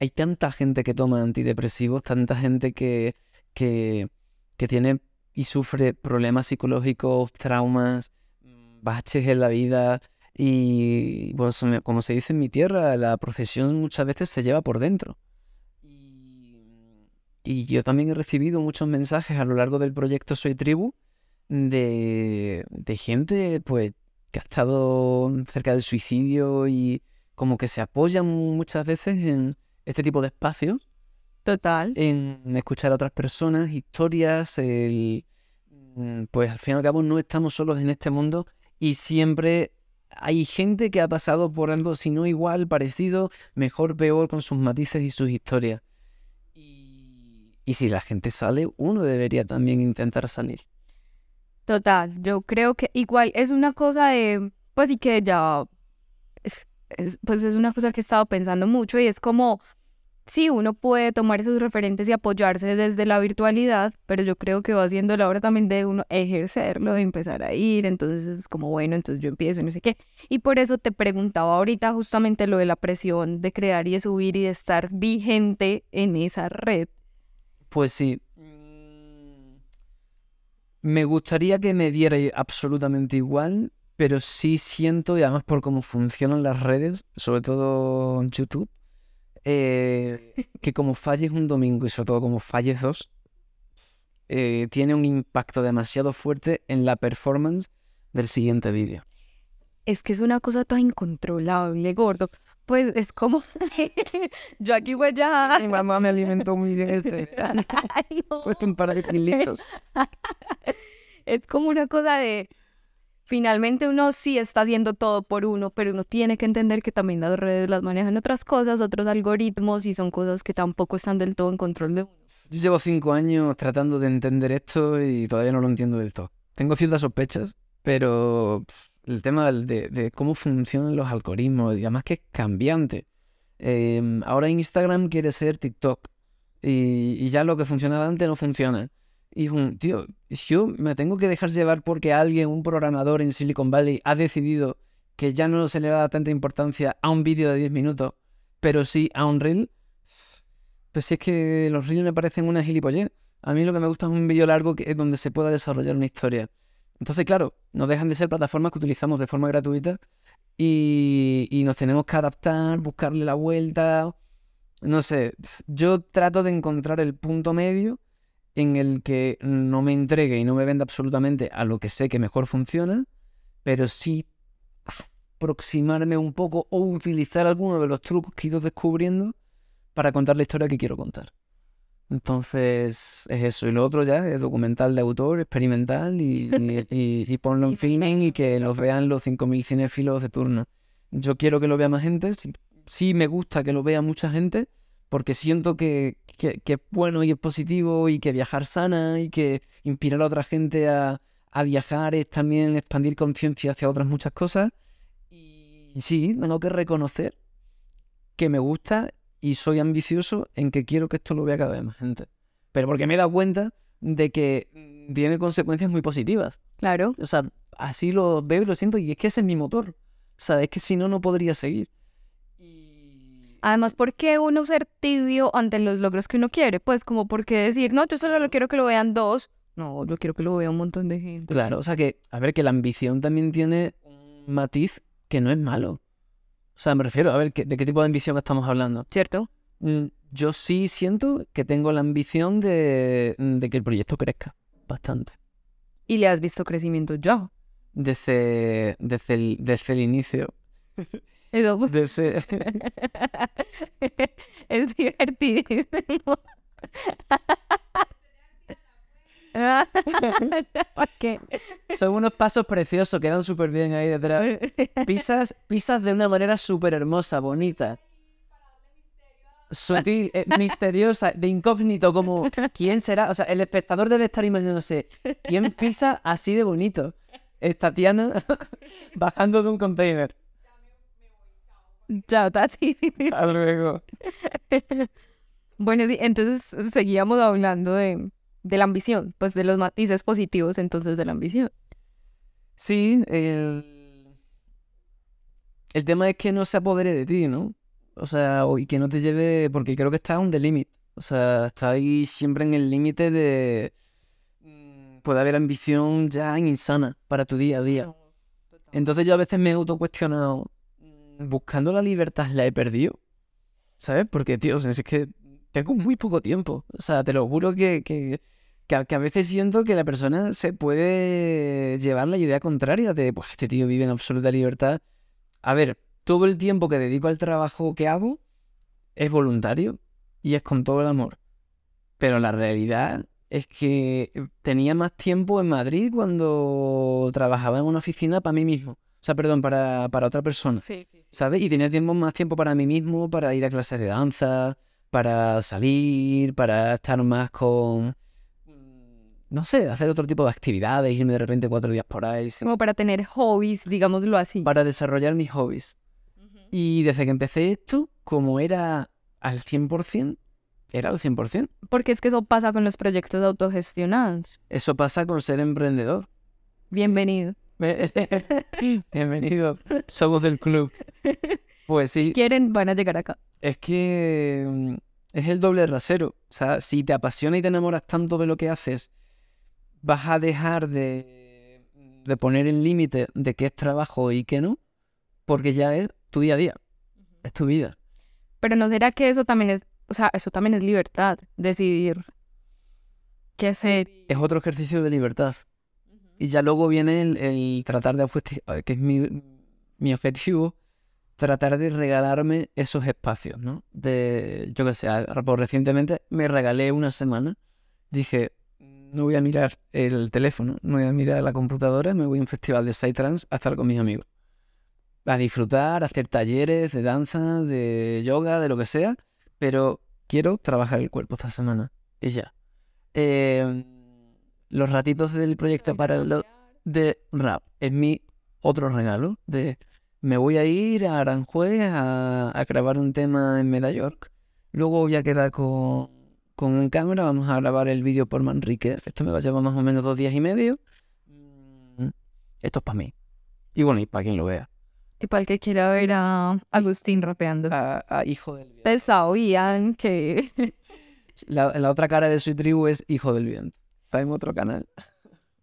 hay tanta gente que toma antidepresivos, tanta gente que, que, que tiene y sufre problemas psicológicos, traumas, mm, baches en la vida. Y bueno, como se dice en mi tierra, la procesión muchas veces se lleva por dentro. Y, yo también he recibido muchos mensajes a lo largo del proyecto Soy Tribu de, de gente pues que ha estado cerca del suicidio y como que se apoyan muchas veces en este tipo de espacios, Total. en escuchar a otras personas, historias, el, mm, pues al fin y al cabo no estamos solos en este mundo y siempre hay gente que ha pasado por algo, si no igual, parecido, mejor, peor, con sus matices y sus historias. Y, si la gente sale, uno debería también intentar salir. Total, yo creo que igual es una cosa de, pues y que ya, es- es- pues es una cosa que he estado pensando mucho y es como, sí, uno puede tomar esos referentes y apoyarse desde la virtualidad, pero yo creo que va siendo la hora también de uno ejercerlo, de empezar a ir, entonces es como, bueno, entonces yo empiezo no sé qué. Y por eso te preguntaba ahorita justamente lo de la presión de crear y de subir y de estar vigente en esa red. Pues sí. Mm, Me gustaría que me diera absolutamente igual, pero sí siento, y además por cómo funcionan las redes, sobre todo YouTube, eh, que como falles un domingo y sobre todo como falles dos, eh, tiene un impacto demasiado fuerte en la performance del siguiente vídeo. Es que es una cosa toda incontrolable, gordo. Pues es como [laughs] yo aquí voy ya. Mi mamá me alimentó muy bien este. [laughs] Ay, no. Puesto un par de kilitos. [laughs] Es como una cosa de finalmente uno sí está haciendo todo por uno, pero uno tiene que entender que también las redes las manejan otras cosas, otros algoritmos y son cosas que tampoco están del todo en control de uno. Yo llevo cinco años tratando de entender esto y todavía no lo entiendo del todo. Tengo ciertas sospechas, pero pf, el tema de, cómo funcionan los algoritmos, y además que es cambiante. Eh, ahora Instagram quiere ser TikTok. Y, ya lo que funcionaba antes no funciona. Y tío, yo me tengo que dejar llevar porque alguien, un programador en Silicon Valley, ha decidido que ya no se le da tanta importancia a un vídeo de 10 minutos, pero sí a un reel. Pues si es que los reels me parecen una gilipollez. A mí lo que me gusta es un vídeo largo que donde se pueda desarrollar una historia. Entonces, claro, no dejan de ser plataformas que utilizamos de forma gratuita y, y nos tenemos que adaptar, buscarle la vuelta. No sé, yo trato de encontrar el punto medio en el que no me entregue y no me venda absolutamente a lo que sé que mejor funciona, pero sí aproximarme un poco o utilizar alguno de los trucos que he ido descubriendo para contar la historia que quiero contar. Entonces es eso. Y lo otro ya es documental de autor, experimental y, y, [laughs] y- y ponlo en filming y que los vean los 5.000 cinéfilos de turno. Yo quiero que lo vea más gente. Sí, sí me gusta que lo vea mucha gente porque siento que, que, que es bueno y es positivo y que viajar sana y que inspirar a otra gente a, a viajar es también expandir conciencia hacia otras muchas cosas. Y sí, tengo que reconocer que me gusta y soy ambicioso en que quiero que esto lo vea cada vez más gente. Pero porque me he dado cuenta de que tiene consecuencias muy positivas. Claro. O sea, así lo veo y lo siento y es que ese es mi motor. O sea, es que si no, no podría seguir. Además, ¿por qué uno ser tibio ante los logros que uno quiere? Pues como por qué decir, no, yo solo lo quiero que lo vean dos. No, yo quiero que lo vea un montón de gente. Claro, o sea que, a ver, que la ambición también tiene un matiz que no es malo. O sea, me refiero, a ver, ¿qué- ¿de qué tipo de ambición estamos hablando? ¿Cierto? Mm, Yo sí siento que tengo la ambición de, de que el proyecto crezca bastante. Y le has visto crecimiento ya. Desde, desde, el, desde el inicio. [laughs] Desde, [laughs] [laughs] es divertidísimo. [laughs] Son unos pasos preciosos, quedan súper bien ahí detrás. [laughs] Pisas, pisas de una manera súper hermosa, bonita. Sutil, eh, misteriosa, de incógnito, como ¿quién será? O sea, el espectador debe estar imaginándose, ¿quién pisa así de bonito? Es Tatiana [laughs] bajando de un container. Chao, Tati. Hasta luego. Bueno, entonces seguíamos hablando de, de la ambición, pues de los matices positivos entonces de la ambición. Sí, el... el tema es que no se apodere de ti, ¿no? O sea, y que no te lleve, porque creo que está on the limit. O sea, está ahí siempre en el límite de... mm, Puede haber ambición ya insana para tu día a día. Entonces yo a veces me he autocuestionado, mm, buscando la libertad la he perdido, ¿sabes? Porque, tío, o sea, es que tengo muy poco tiempo. O sea, te lo juro que, que, que, a, que a veces siento que la persona se puede llevar la idea contraria de, pues este tío vive en absoluta libertad. A ver, todo el tiempo que dedico al trabajo que hago es voluntario y es con todo el amor. Pero la realidad es que tenía más tiempo en Madrid cuando trabajaba en una oficina para mí mismo. O sea, perdón, para, para otra persona. Sí, ¿Sabes? Y tenía tiempo, más tiempo para mí mismo, para ir a clases de danza, para salir, para estar más con... No sé, hacer otro tipo de actividades, irme de repente cuatro días por ahí, Como para tener hobbies, digámoslo así. para desarrollar mis hobbies. Y desde que empecé esto, como era al 100%, era al 100%. Porque es que eso pasa con los proyectos autogestionados. Eso pasa con ser emprendedor. Bienvenido. [laughs] Bienvenido, somos del club. [laughs] Pues sí, Quieren, van a llegar acá. es que mm, es el doble rasero. O sea, si te apasiona y te enamoras tanto de lo que haces, vas a dejar de, de poner el límite de qué es trabajo y qué no, porque ya es tu día a día, es tu vida. Pero no será que eso también es, o sea, eso también es libertad, decidir qué hacer. Es otro ejercicio de libertad. Y ya luego viene el, el tratar de, apuesti- que es mi, mi objetivo, tratar de regalarme esos espacios, ¿no? De, yo qué sé, recientemente me regalé una semana, dije, no voy a mirar el teléfono, no voy a mirar la computadora, me voy a un festival de Psytrance a estar con mis amigos. A disfrutar, a hacer talleres de danza, de yoga, de lo que sea, pero quiero trabajar el cuerpo esta semana. Y ya. Eh, los ratitos del proyecto para lo de rap es mi otro regalo de me voy a ir a Aranjuez a, a grabar un tema en Medallorc. Luego voy a quedar con, con un cámara, vamos a grabar el vídeo por Manrique. Esto me va a llevar más o menos dos días y medio. Mm, Esto es para mí. Y bueno, y para quien lo vea. Y para el que quiera ver a Agustín rapeando. A, a Hijo del Viento. Ustedes sabían que [laughs] La, la otra cara de su tribu es Hijo del Viento. Está en otro canal.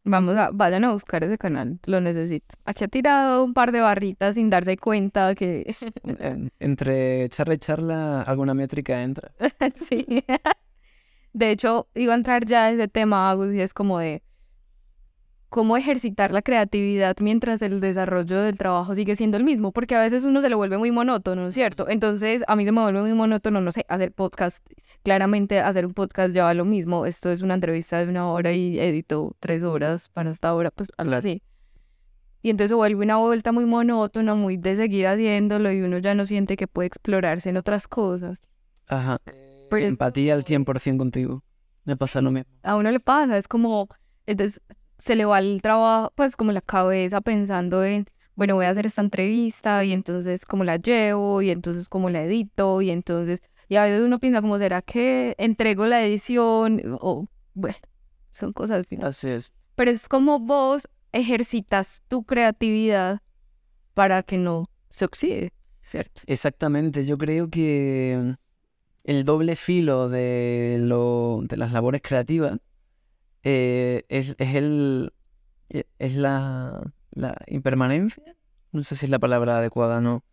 Vamos a, vayan a buscar ese canal, lo necesito. Aquí ha tirado un par de barritas sin darse cuenta que [laughs] En- entre charla y charla, alguna métrica entra. [laughs] sí. [laughs] De hecho, iba a entrar ya ese tema, Agus, y es como de cómo ejercitar la creatividad mientras el desarrollo del trabajo sigue siendo el mismo, porque a veces uno se le vuelve muy monótono, ¿cierto? Entonces, a mí se me vuelve muy monótono, no sé, hacer podcast. Claramente, hacer un podcast lleva lo mismo. Esto es una entrevista de una hora y edito tres horas para esta hora, pues algo así. Y entonces se vuelve una vuelta muy monótona, muy de seguir haciéndolo y uno ya no siente que puede explorarse en otras cosas. Ajá. Pero es Empatía al 100% contigo. Me pasa lo mismo. a uno le pasa, es como, entonces se le va el trabajo, pues como la cabeza pensando en, bueno, voy a hacer esta entrevista y entonces cómo la llevo y entonces cómo la edito y entonces, y a veces uno piensa como, ¿será que entrego la edición? O, bueno, son cosas, ¿no? Así es. pero es como vos ejercitas tu creatividad para que no se oxide, ¿cierto? Exactamente. Yo creo que el doble filo de, lo, de las labores creativas eh, es, es el e- es la, la impermanencia. No sé si es la palabra adecuada, no.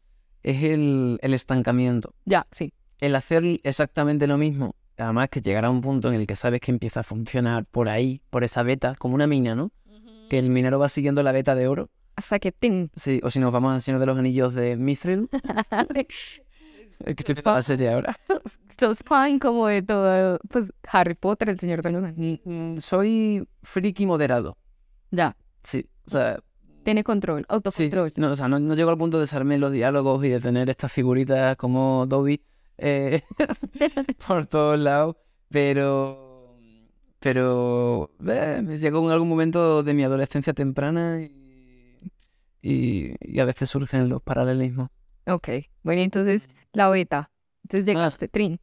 Es el, el estancamiento. Ya, sí. El hacer exactamente lo mismo. Además que llegará un punto en el que sabes que empieza a funcionar por ahí, por esa beta, como una mina, ¿no? Que el minero va siguiendo la beta de oro. Hasta que ¡ting! Sí, o si nos vamos al Señor de los Anillos de Mithril. [laughs] Estoy viendo la serie ahora. [laughs] sos fan como de todo, pues Harry Potter, el Señor de los Anillos. Mm, mm, Soy friki moderado. Ya, Sí, o sea, tiene control, sí. autocontrol. No, o sea, no, no llego al punto de saberme los diálogos y de tener estas figuritas como Dobby eh, [laughs] por todos lados, pero, pero eh, me llegó en algún momento de mi adolescencia temprana y, y, y a veces surgen los paralelismos. Ok, bueno, entonces la beta. Entonces llegaste, Trin.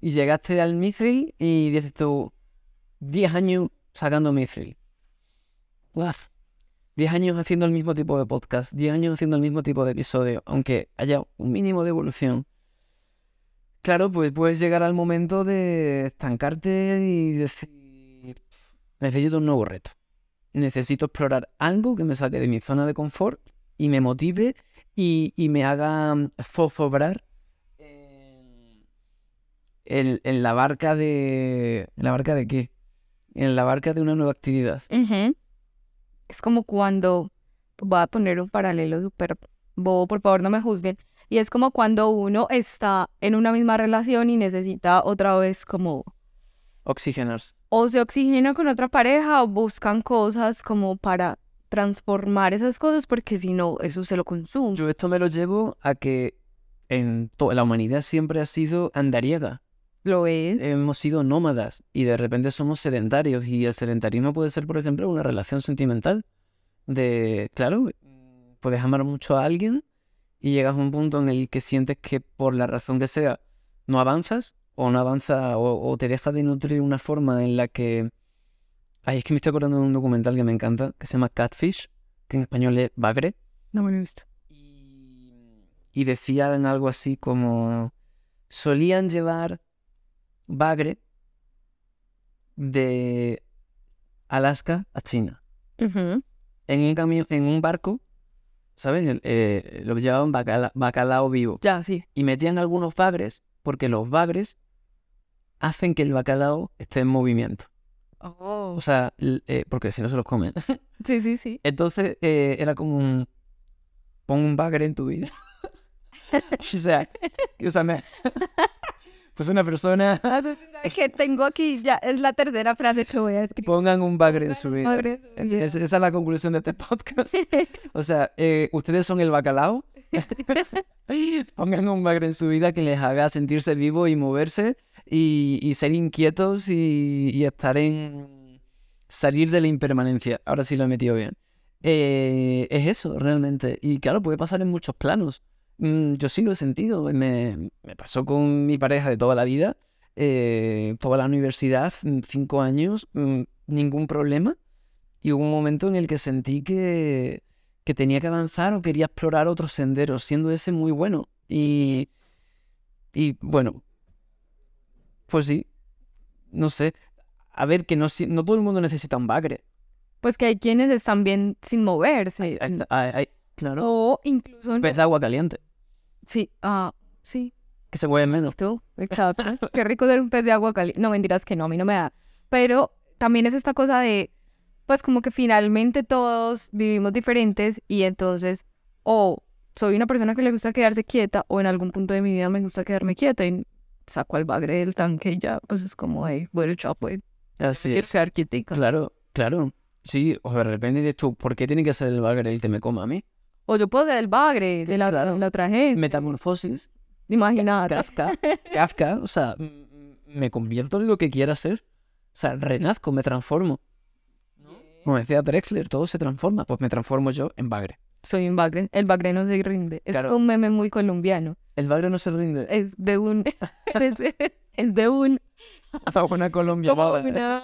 Y llegaste al Mithril y dices tú, 10 años sacando Mithril. Uaf. 10 años haciendo el mismo tipo de podcast, 10 años haciendo el mismo tipo de episodio, aunque haya un mínimo de evolución. Claro, pues puedes llegar al momento de estancarte y decir, necesito un nuevo reto. Necesito explorar algo que me saque de mi zona de confort y me motive y, y me haga mm, zozobrar en, en- en la barca de... ¿En la barca de qué? En la barca de una nueva actividad. Es como cuando, voy a poner un paralelo súper bobo, por favor no me juzguen. Y es como cuando uno está en una misma relación y necesita otra vez como Oxigenarse. o se oxigena con otra pareja o buscan cosas como para transformar esas cosas porque si no, eso se lo consume. Yo esto me lo llevo a que en to- la humanidad siempre ha sido andariega. ¿Lo ves? Hemos sido nómadas y de repente somos sedentarios y el sedentarismo puede ser, por ejemplo, una relación sentimental. De, claro, puedes amar mucho a alguien y llegas a un punto en el que sientes que por la razón que sea no avanzas o no avanza o, o te deja de nutrir una forma en la que... Ay, es que me estoy acordando de un documental que me encanta, que se llama Catfish, que en español es bagre. No me lo he visto. Y, y decían algo así como solían llevar bagre de Alaska a China en un camión, en un barco, ¿sabes? El- eh, lo llevaban bacala- bacalao vivo Ya, sí. y metían algunos bagres porque los bagres hacen que el bacalao esté en movimiento. Oh. O sea, eh, porque si no se los comen. [laughs] Sí, sí, sí. Entonces eh, era como un. Pon un bagre en tu vida. [laughs] o sea, o sea, me- [laughs] pues una persona. que tengo aquí ya es la tercera frase que voy a escribir. Pongan un bagre en su vida. Es- esa es la conclusión de este podcast. O sea, eh, ustedes son el bacalao. Pongan un bagre en su vida que les haga sentirse vivo y moverse y, ser inquietos y, y estar en. salir de la impermanencia. Ahora sí lo he metido bien. eh, es eso, realmente. Y claro, puede pasar en muchos planos. Mm, yo sí lo he sentido. Me, me pasó con mi pareja de toda la vida, eh, toda la universidad, mm, cinco años, mm, ningún problema. Y hubo un momento en el que sentí que, que tenía que avanzar o quería explorar otros senderos, siendo ese muy bueno. Y, y bueno, pues sí, no sé. A ver, que no, si- no todo el mundo necesita un bagre. Pues que hay quienes están bien sin moverse. Hay- hay- hay- hay- claro. O incluso... Un pez de agua caliente, Sí, ah, sí, que se mueve menos. tú, exacto. [laughs] Qué rico ser un pez de agua caliente. No, mentiras que no, a mí no me da. Pero también es esta cosa de, pues como que finalmente todos vivimos diferentes y entonces, o soy una persona que le gusta quedarse quieta, o en algún punto de mi vida me gusta quedarme quieta y saco al bagre del tanque y ya, pues es como, hey, bueno, chao, pues, Así es. ser quietica. Claro, claro. Sí, o de repente dices tú, ¿por qué tiene que ser el bagre el que me coma a mí? O yo puedo ser el bagre de la, Claro. la otra gente. Metamorfosis, Imagínate. Kafka, Kafka, o sea, me convierto en lo que quiera ser. O sea, renazco, me transformo. Como decía Drexler, todo se transforma. Pues me transformo yo en bagre. Soy un bagre. El bagre no se rinde. Es Claro. un meme muy colombiano. El bagre no se rinde. Es de un... es, es de un... [laughs] una Colombia Como, una-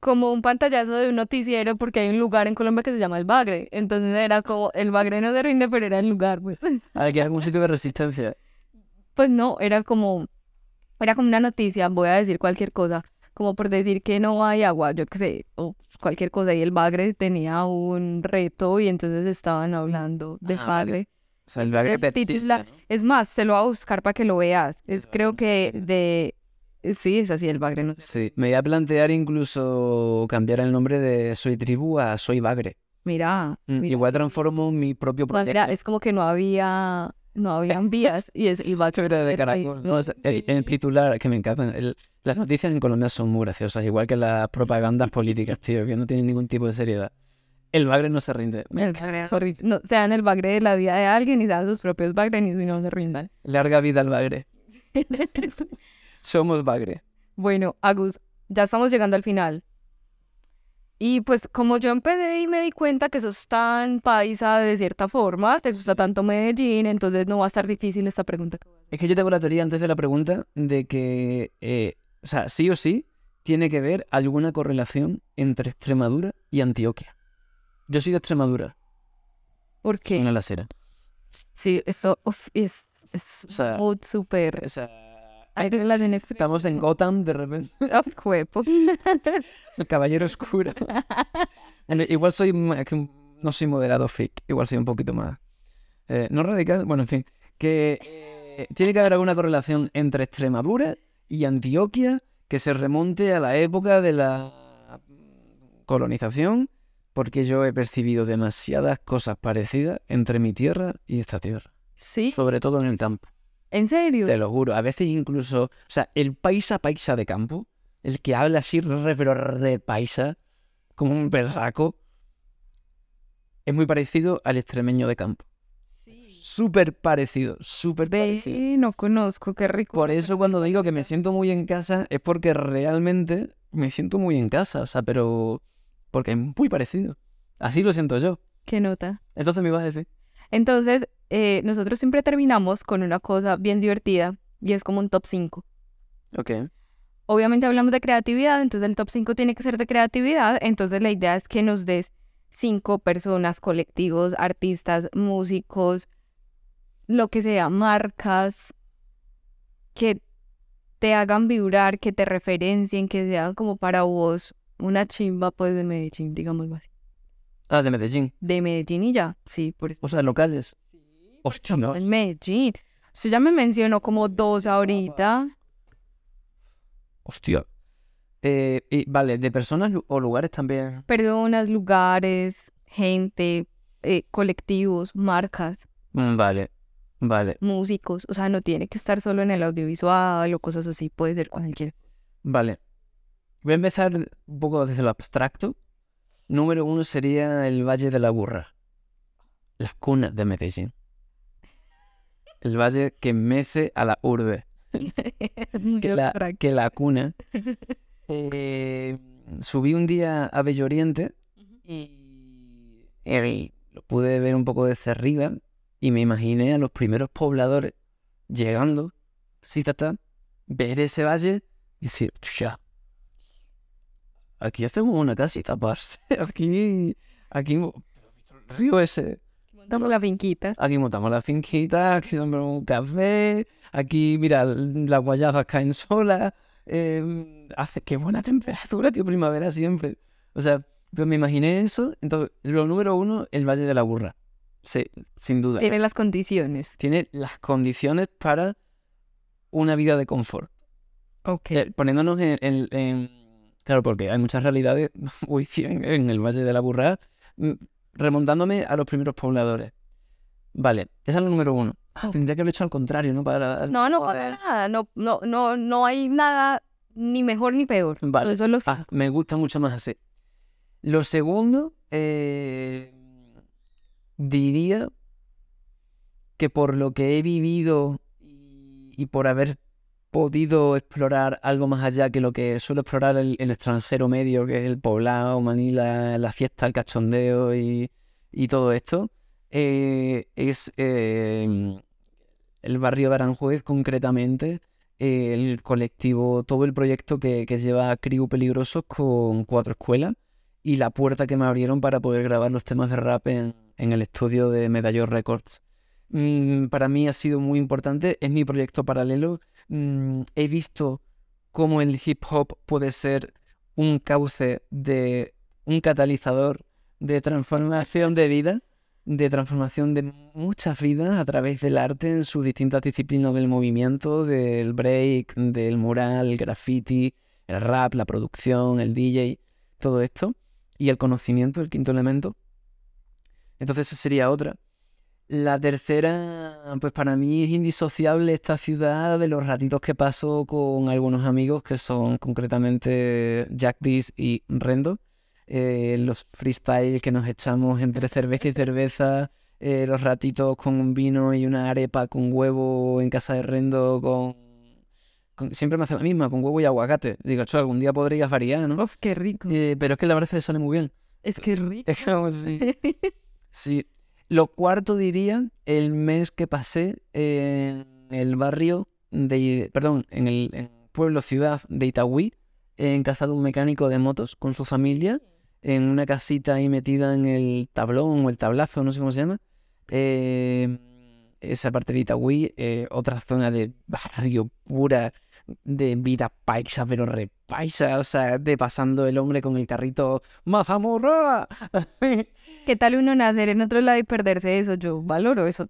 como un pantallazo de un noticiero porque hay un lugar en Colombia que se llama El Bagre. Entonces era como, el Bagre no se rinde, pero era el lugar, pues. Que algún sitio de resistencia. Pues no, era como... Era como una noticia, voy a decir cualquier cosa, como por decir que no hay agua, yo qué sé, o cualquier cosa. Y el Bagre tenía un reto y entonces estaban hablando del Ah. Bagre. Sea, el bagre El título es más, se lo voy a buscar para que lo veas. Es creo a que de... Sí, es así, el bagre, no sé. Sí, me voy a plantear incluso cambiar el nombre de Soy Tribu a Soy Bagre. Mira, Mm, mira, Igual transformo mi propio proyecto. mira, es como que no había, no habían vías y es [laughs] bagre. Era de caracol. No, es- el, el titular, que me encantan. el- las noticias en Colombia son muy graciosas, igual que las propagandas políticas, tío, que no tienen ningún tipo de seriedad. El bagre no se rinde. El bagre. No, sean el bagre de la vida de alguien y sean sus propios bagres y no se rindan. Larga vida al bagre. [laughs] Somos bagre. Bueno, Agus, ya estamos llegando al final. Y pues como yo empecé y me di cuenta que sos tan paisa de cierta forma, te gusta tanto Medellín, entonces no va a estar difícil esta pregunta. Es que yo tengo la teoría antes de la pregunta de que, eh, o sea, sí o sí, tiene que ver alguna correlación entre Extremadura y Antioquia. Yo soy de Extremadura, ¿Por qué? en la sera. Sí, eso uf, es, es O sea, súper... O sea, estamos en Gotham de repente. [laughs] El caballero oscuro. Bueno, igual soy, no soy moderado freak, igual soy un poquito más. eh, no radical, bueno, en fin. Que eh, tiene que haber alguna correlación entre Extremadura y Antioquia que se remonte a la época de la colonización, porque yo he percibido demasiadas cosas parecidas entre mi tierra y esta tierra, Sí, sobre todo en el campo. ¿en serio? Te lo juro, a veces incluso, o sea, el paisa paisa de campo, el que habla así re, pero re paisa, como un berraco, es muy parecido al extremeño de campo. Súper parecido, súper parecido. No conozco, qué rico. Por eso cuando digo que me siento muy en casa es porque realmente me siento muy en casa, o sea, pero porque es muy parecido. Así lo siento yo. ¿Qué nota? Entonces me ibas a decir. Entonces, eh, nosotros siempre terminamos con una cosa bien divertida y es como un top 5. Ok. Obviamente hablamos de creatividad, entonces el top 5 tiene que ser de creatividad, entonces la idea es que nos des cinco personas, colectivos, artistas, músicos, lo que sea, marcas que te hagan vibrar, que te referencien, que sean como para vos una chimba pues de Medellín, digámoslo así. Ah, de Medellín. De Medellín y ya, sí, por. O sea, locales. Hostia, no. En Medellín. Usted ya me mencionó como dos ahorita. Hostia. Eh, y, vale, de personas lu- o lugares también. Personas, lugares, gente, eh, colectivos, marcas, Mm, Vale, vale, músicos. O sea, no tiene que estar solo en el audiovisual o cosas así, puede ser cualquier. vale. Voy a empezar un poco desde lo abstracto. Número uno sería el Valle de la Burra. La cuna de Medellín. El valle que mece a la urbe. [laughs] Que la, que la cuna. [laughs] Eh, subí un día a Bello Oriente y lo pude ver un poco desde arriba y me imaginé a los primeros pobladores llegando, sí, ta, ta, ver ese valle y decir, ya, aquí hacemos una casita, parce, [laughs] aquí, aquí, el río ese, Montamos la finquita. aquí montamos la finquita, aquí tomamos un café, aquí, mira, las guayabas caen solas, eh, hace, qué buena temperatura, tío, primavera siempre. O sea, pues me imaginé eso, entonces, lo número uno, el Valle de la Burra, sí, sin duda. Tiene las condiciones. Tiene las condiciones para una vida de confort. Ok. Eh, poniéndonos en, en- en- Claro, porque hay muchas realidades [laughs] uy, en, el Valle de la Burra, mm, remontándome a los primeros pobladores. Vale, esa es la número uno. Ah. Tendría que haberlo hecho al contrario, ¿no? Para... No, no Joder. nada. No, no, no, no hay nada ni mejor ni peor. Vale. Eso es lo Ah, me gusta mucho más así. Lo segundo, eh, diría que por lo que he vivido y por haber podido explorar algo más allá que lo que suelo explorar el, extranjero medio, que es el poblado, Manila, la fiesta, el cachondeo y, todo esto, eh, es eh, el barrio de Aranjuez concretamente eh, el colectivo, todo el proyecto que, lleva Crew Peligrosos con cuatro escuelas y la puerta que me abrieron para poder grabar los temas de rap en, el estudio de Medallón Records. Mm, para mí ha sido muy importante, es mi proyecto paralelo. Mm, he visto cómo el hip hop puede ser un cauce de un catalizador de transformación de vida, de transformación de muchas vidas a través del arte en sus distintas disciplinas del movimiento, del break, del mural, el graffiti, el rap, la producción, el DJ, todo esto, y el conocimiento, el quinto elemento. Entonces esa sería otra. La tercera, pues para mí es indisociable esta ciudad de los ratitos que paso con algunos amigos que son concretamente Jack Dis y Rendo. Eh, los freestyle que nos echamos entre cerveza y cerveza, eh, los ratitos con un vino y una arepa con huevo en casa de Rendo con... con- Siempre me hace la misma, con huevo y aguacate. Digo, "Cho, algún día podrías variar, ¿no? Uf, qué rico. Eh, pero es que la verdad es que le sale muy bien. Es que rico. [laughs] Es como si- [laughs] Sí. Lo cuarto diría, el mes que pasé en el barrio de, perdón, en el en pueblo ciudad de Itagüí, en casa de un mecánico de motos con su familia, en una casita ahí metida en el tablón o el tablazo, no sé cómo se llama. Eh, esa parte de Itagüí, eh, otra zona de barrio pura, de vida paisa, pero repaisa, o sea, de pasando el hombre con el carrito ¡Mazamorra! [laughs] ¿Qué tal uno nacer en otro lado y perderse eso? Yo valoro eso.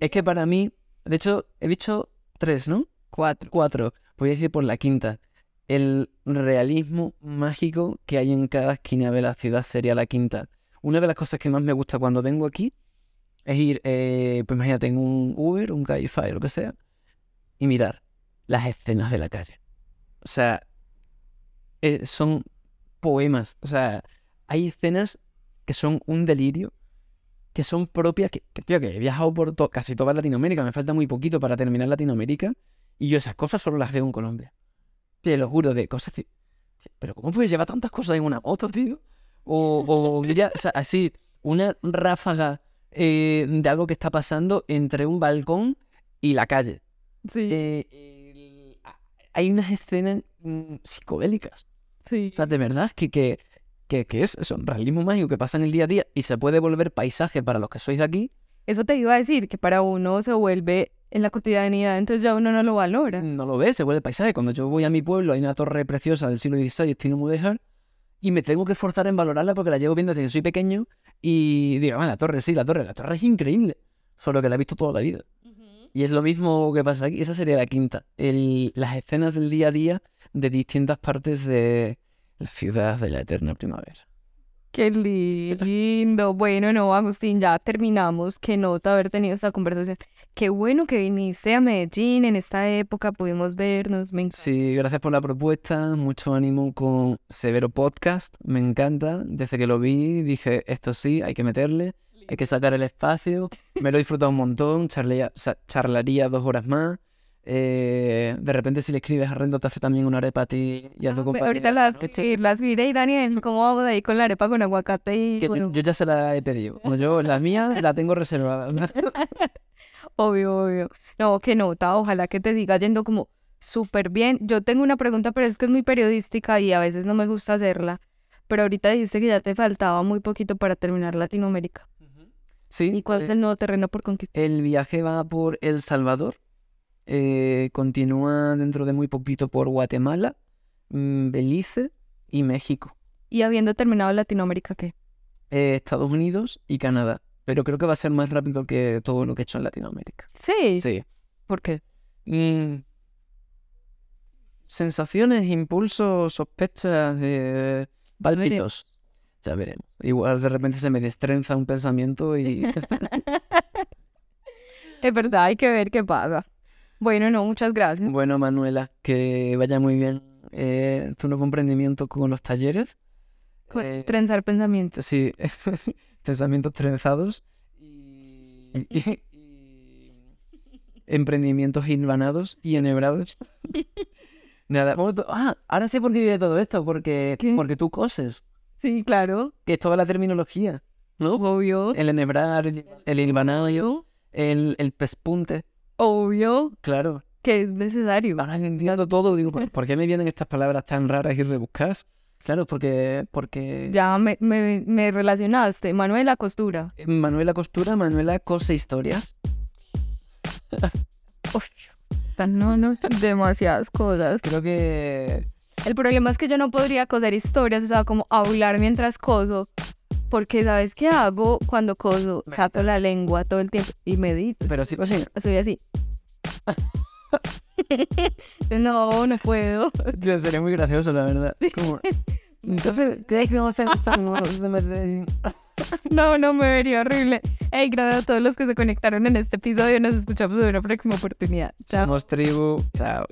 Es que para mí, de hecho, he dicho tres, ¿no? Cuatro. Cuatro. Voy a decir por la quinta. El realismo mágico que hay en cada esquina de la ciudad sería la quinta. Una de las cosas que más me gusta cuando vengo aquí es ir, eh, pues imagínate, en un Uber, un Cabify, lo que sea, y mirar las escenas de la calle. O sea, eh, son poemas. O sea, hay escenas que son un delirio, que son propias, que, que, tío, que he viajado por to- casi toda Latinoamérica, me falta muy poquito para terminar Latinoamérica, y yo esas cosas solo las veo en Colombia. Te lo juro, de cosas... así, Pero ¿cómo puedes llevar tantas cosas en una moto, tío? O, o mira, o sea, así, una ráfaga eh, de algo que está pasando entre un balcón y la calle. Sí, Eh, hay unas escenas mm, psicodélicas. sí. O sea, de verdad que, que, que, que es eso, realismo mágico que pasa en el día a día y se puede volver paisaje para los que sois de aquí. Eso te iba a decir, que para uno se vuelve en la cotidianidad, entonces ya uno no lo valora. No lo ves, se vuelve paisaje. Cuando yo voy a mi pueblo hay una torre preciosa del siglo XVI, estilo Mudéjar, y me tengo que esforzar en valorarla porque la llevo viendo desde que soy pequeño y digo, "Ah, la torre, sí, la torre, la torre es increíble, solo que la he visto toda la vida. Y es lo mismo que pasa aquí. Esa sería la quinta. El- las escenas del día a día de distintas partes de la ciudad de la eterna primavera. Qué li- lindo. Bueno, no, Agustín, ya terminamos. Qué nota haber tenido esta conversación. Qué bueno que viniste a Medellín en esta época, pudimos vernos. Me. Sí, gracias por la propuesta. Mucho ánimo con Severo Podcast. Me encanta. Desde que lo vi dije, esto sí, hay que meterle. Hay que sacar el espacio. Me lo he disfrutado un montón. sa- charlaría dos horas más. Eh, de repente si le escribes a Rendo te hace también una arepa a ti y a tu. Ah, Ahorita las ¿no? que las miré y Daniel, ¿cómo vamos ahí con la arepa con aguacate y Que bueno, yo ya se la he pedido. Yo, la mía la tengo reservada. [laughs] obvio, obvio. No, qué nota, ojalá que te diga yendo como súper bien. Yo tengo una pregunta, pero es que es muy periodística y a veces no me gusta hacerla. Pero ahorita dijiste que ya te faltaba muy poquito para terminar Latinoamérica. Sí. ¿Y cuál es eh, el nuevo terreno por conquistar? El viaje va por El Salvador, eh, continúa dentro de muy poquito por Guatemala, mm, Belice y México, Y habiendo terminado Latinoamérica, ¿qué? eh, Estados Unidos y Canadá. Pero creo que va a ser más rápido que todo lo que he hecho en Latinoamérica. Sí. Sí. ¿Por qué? Mm, sensaciones, impulsos, sospechas, eh, pálpitos. Ya veremos. Igual de repente se me destrenza un pensamiento y... [laughs] Es verdad, hay que ver qué pasa. Bueno, no, muchas gracias. Bueno, Manuela, que vaya muy bien eh, tu nuevo emprendimiento con los talleres. Eh, Trenzar pensamientos. sí, [laughs] pensamientos trenzados y, y- y emprendimientos hilvanados y enhebrados. [laughs] Nada, bueno, tú- ah, ahora sé por qué vive todo esto, porque, ¿Qué? porque tú coses, Sí, claro. que es toda la terminología, ¿no? Obvio. El enhebrar, el, el el, el pespunte, Obvio claro. que es necesario. Ahora entiendo todo, digo, ¿por, por qué me vienen estas palabras tan raras y rebuscadas? Claro, porque, porque Ya me, me, me relacionaste. Manuela Costura. Manuela Costura, Manuela cose historias. [laughs] Uf, no, no, demasiadas cosas. Creo que El problema es que yo no podría coser historias, o sea, como hablar mientras coso. Porque, ¿sabes qué hago cuando coso? Saco la lengua todo el tiempo y medito. Pero sí, pues sí. Soy así. [laughs] no, no puedo. Tío, sería muy gracioso, la verdad. Como- Entonces, ¿crees que vamos a hacer [laughs] No, no, me vería horrible. Hey, gracias a todos los que se conectaron en este episodio. Nos escuchamos en una próxima oportunidad. Chao. Somos tribu. Chao.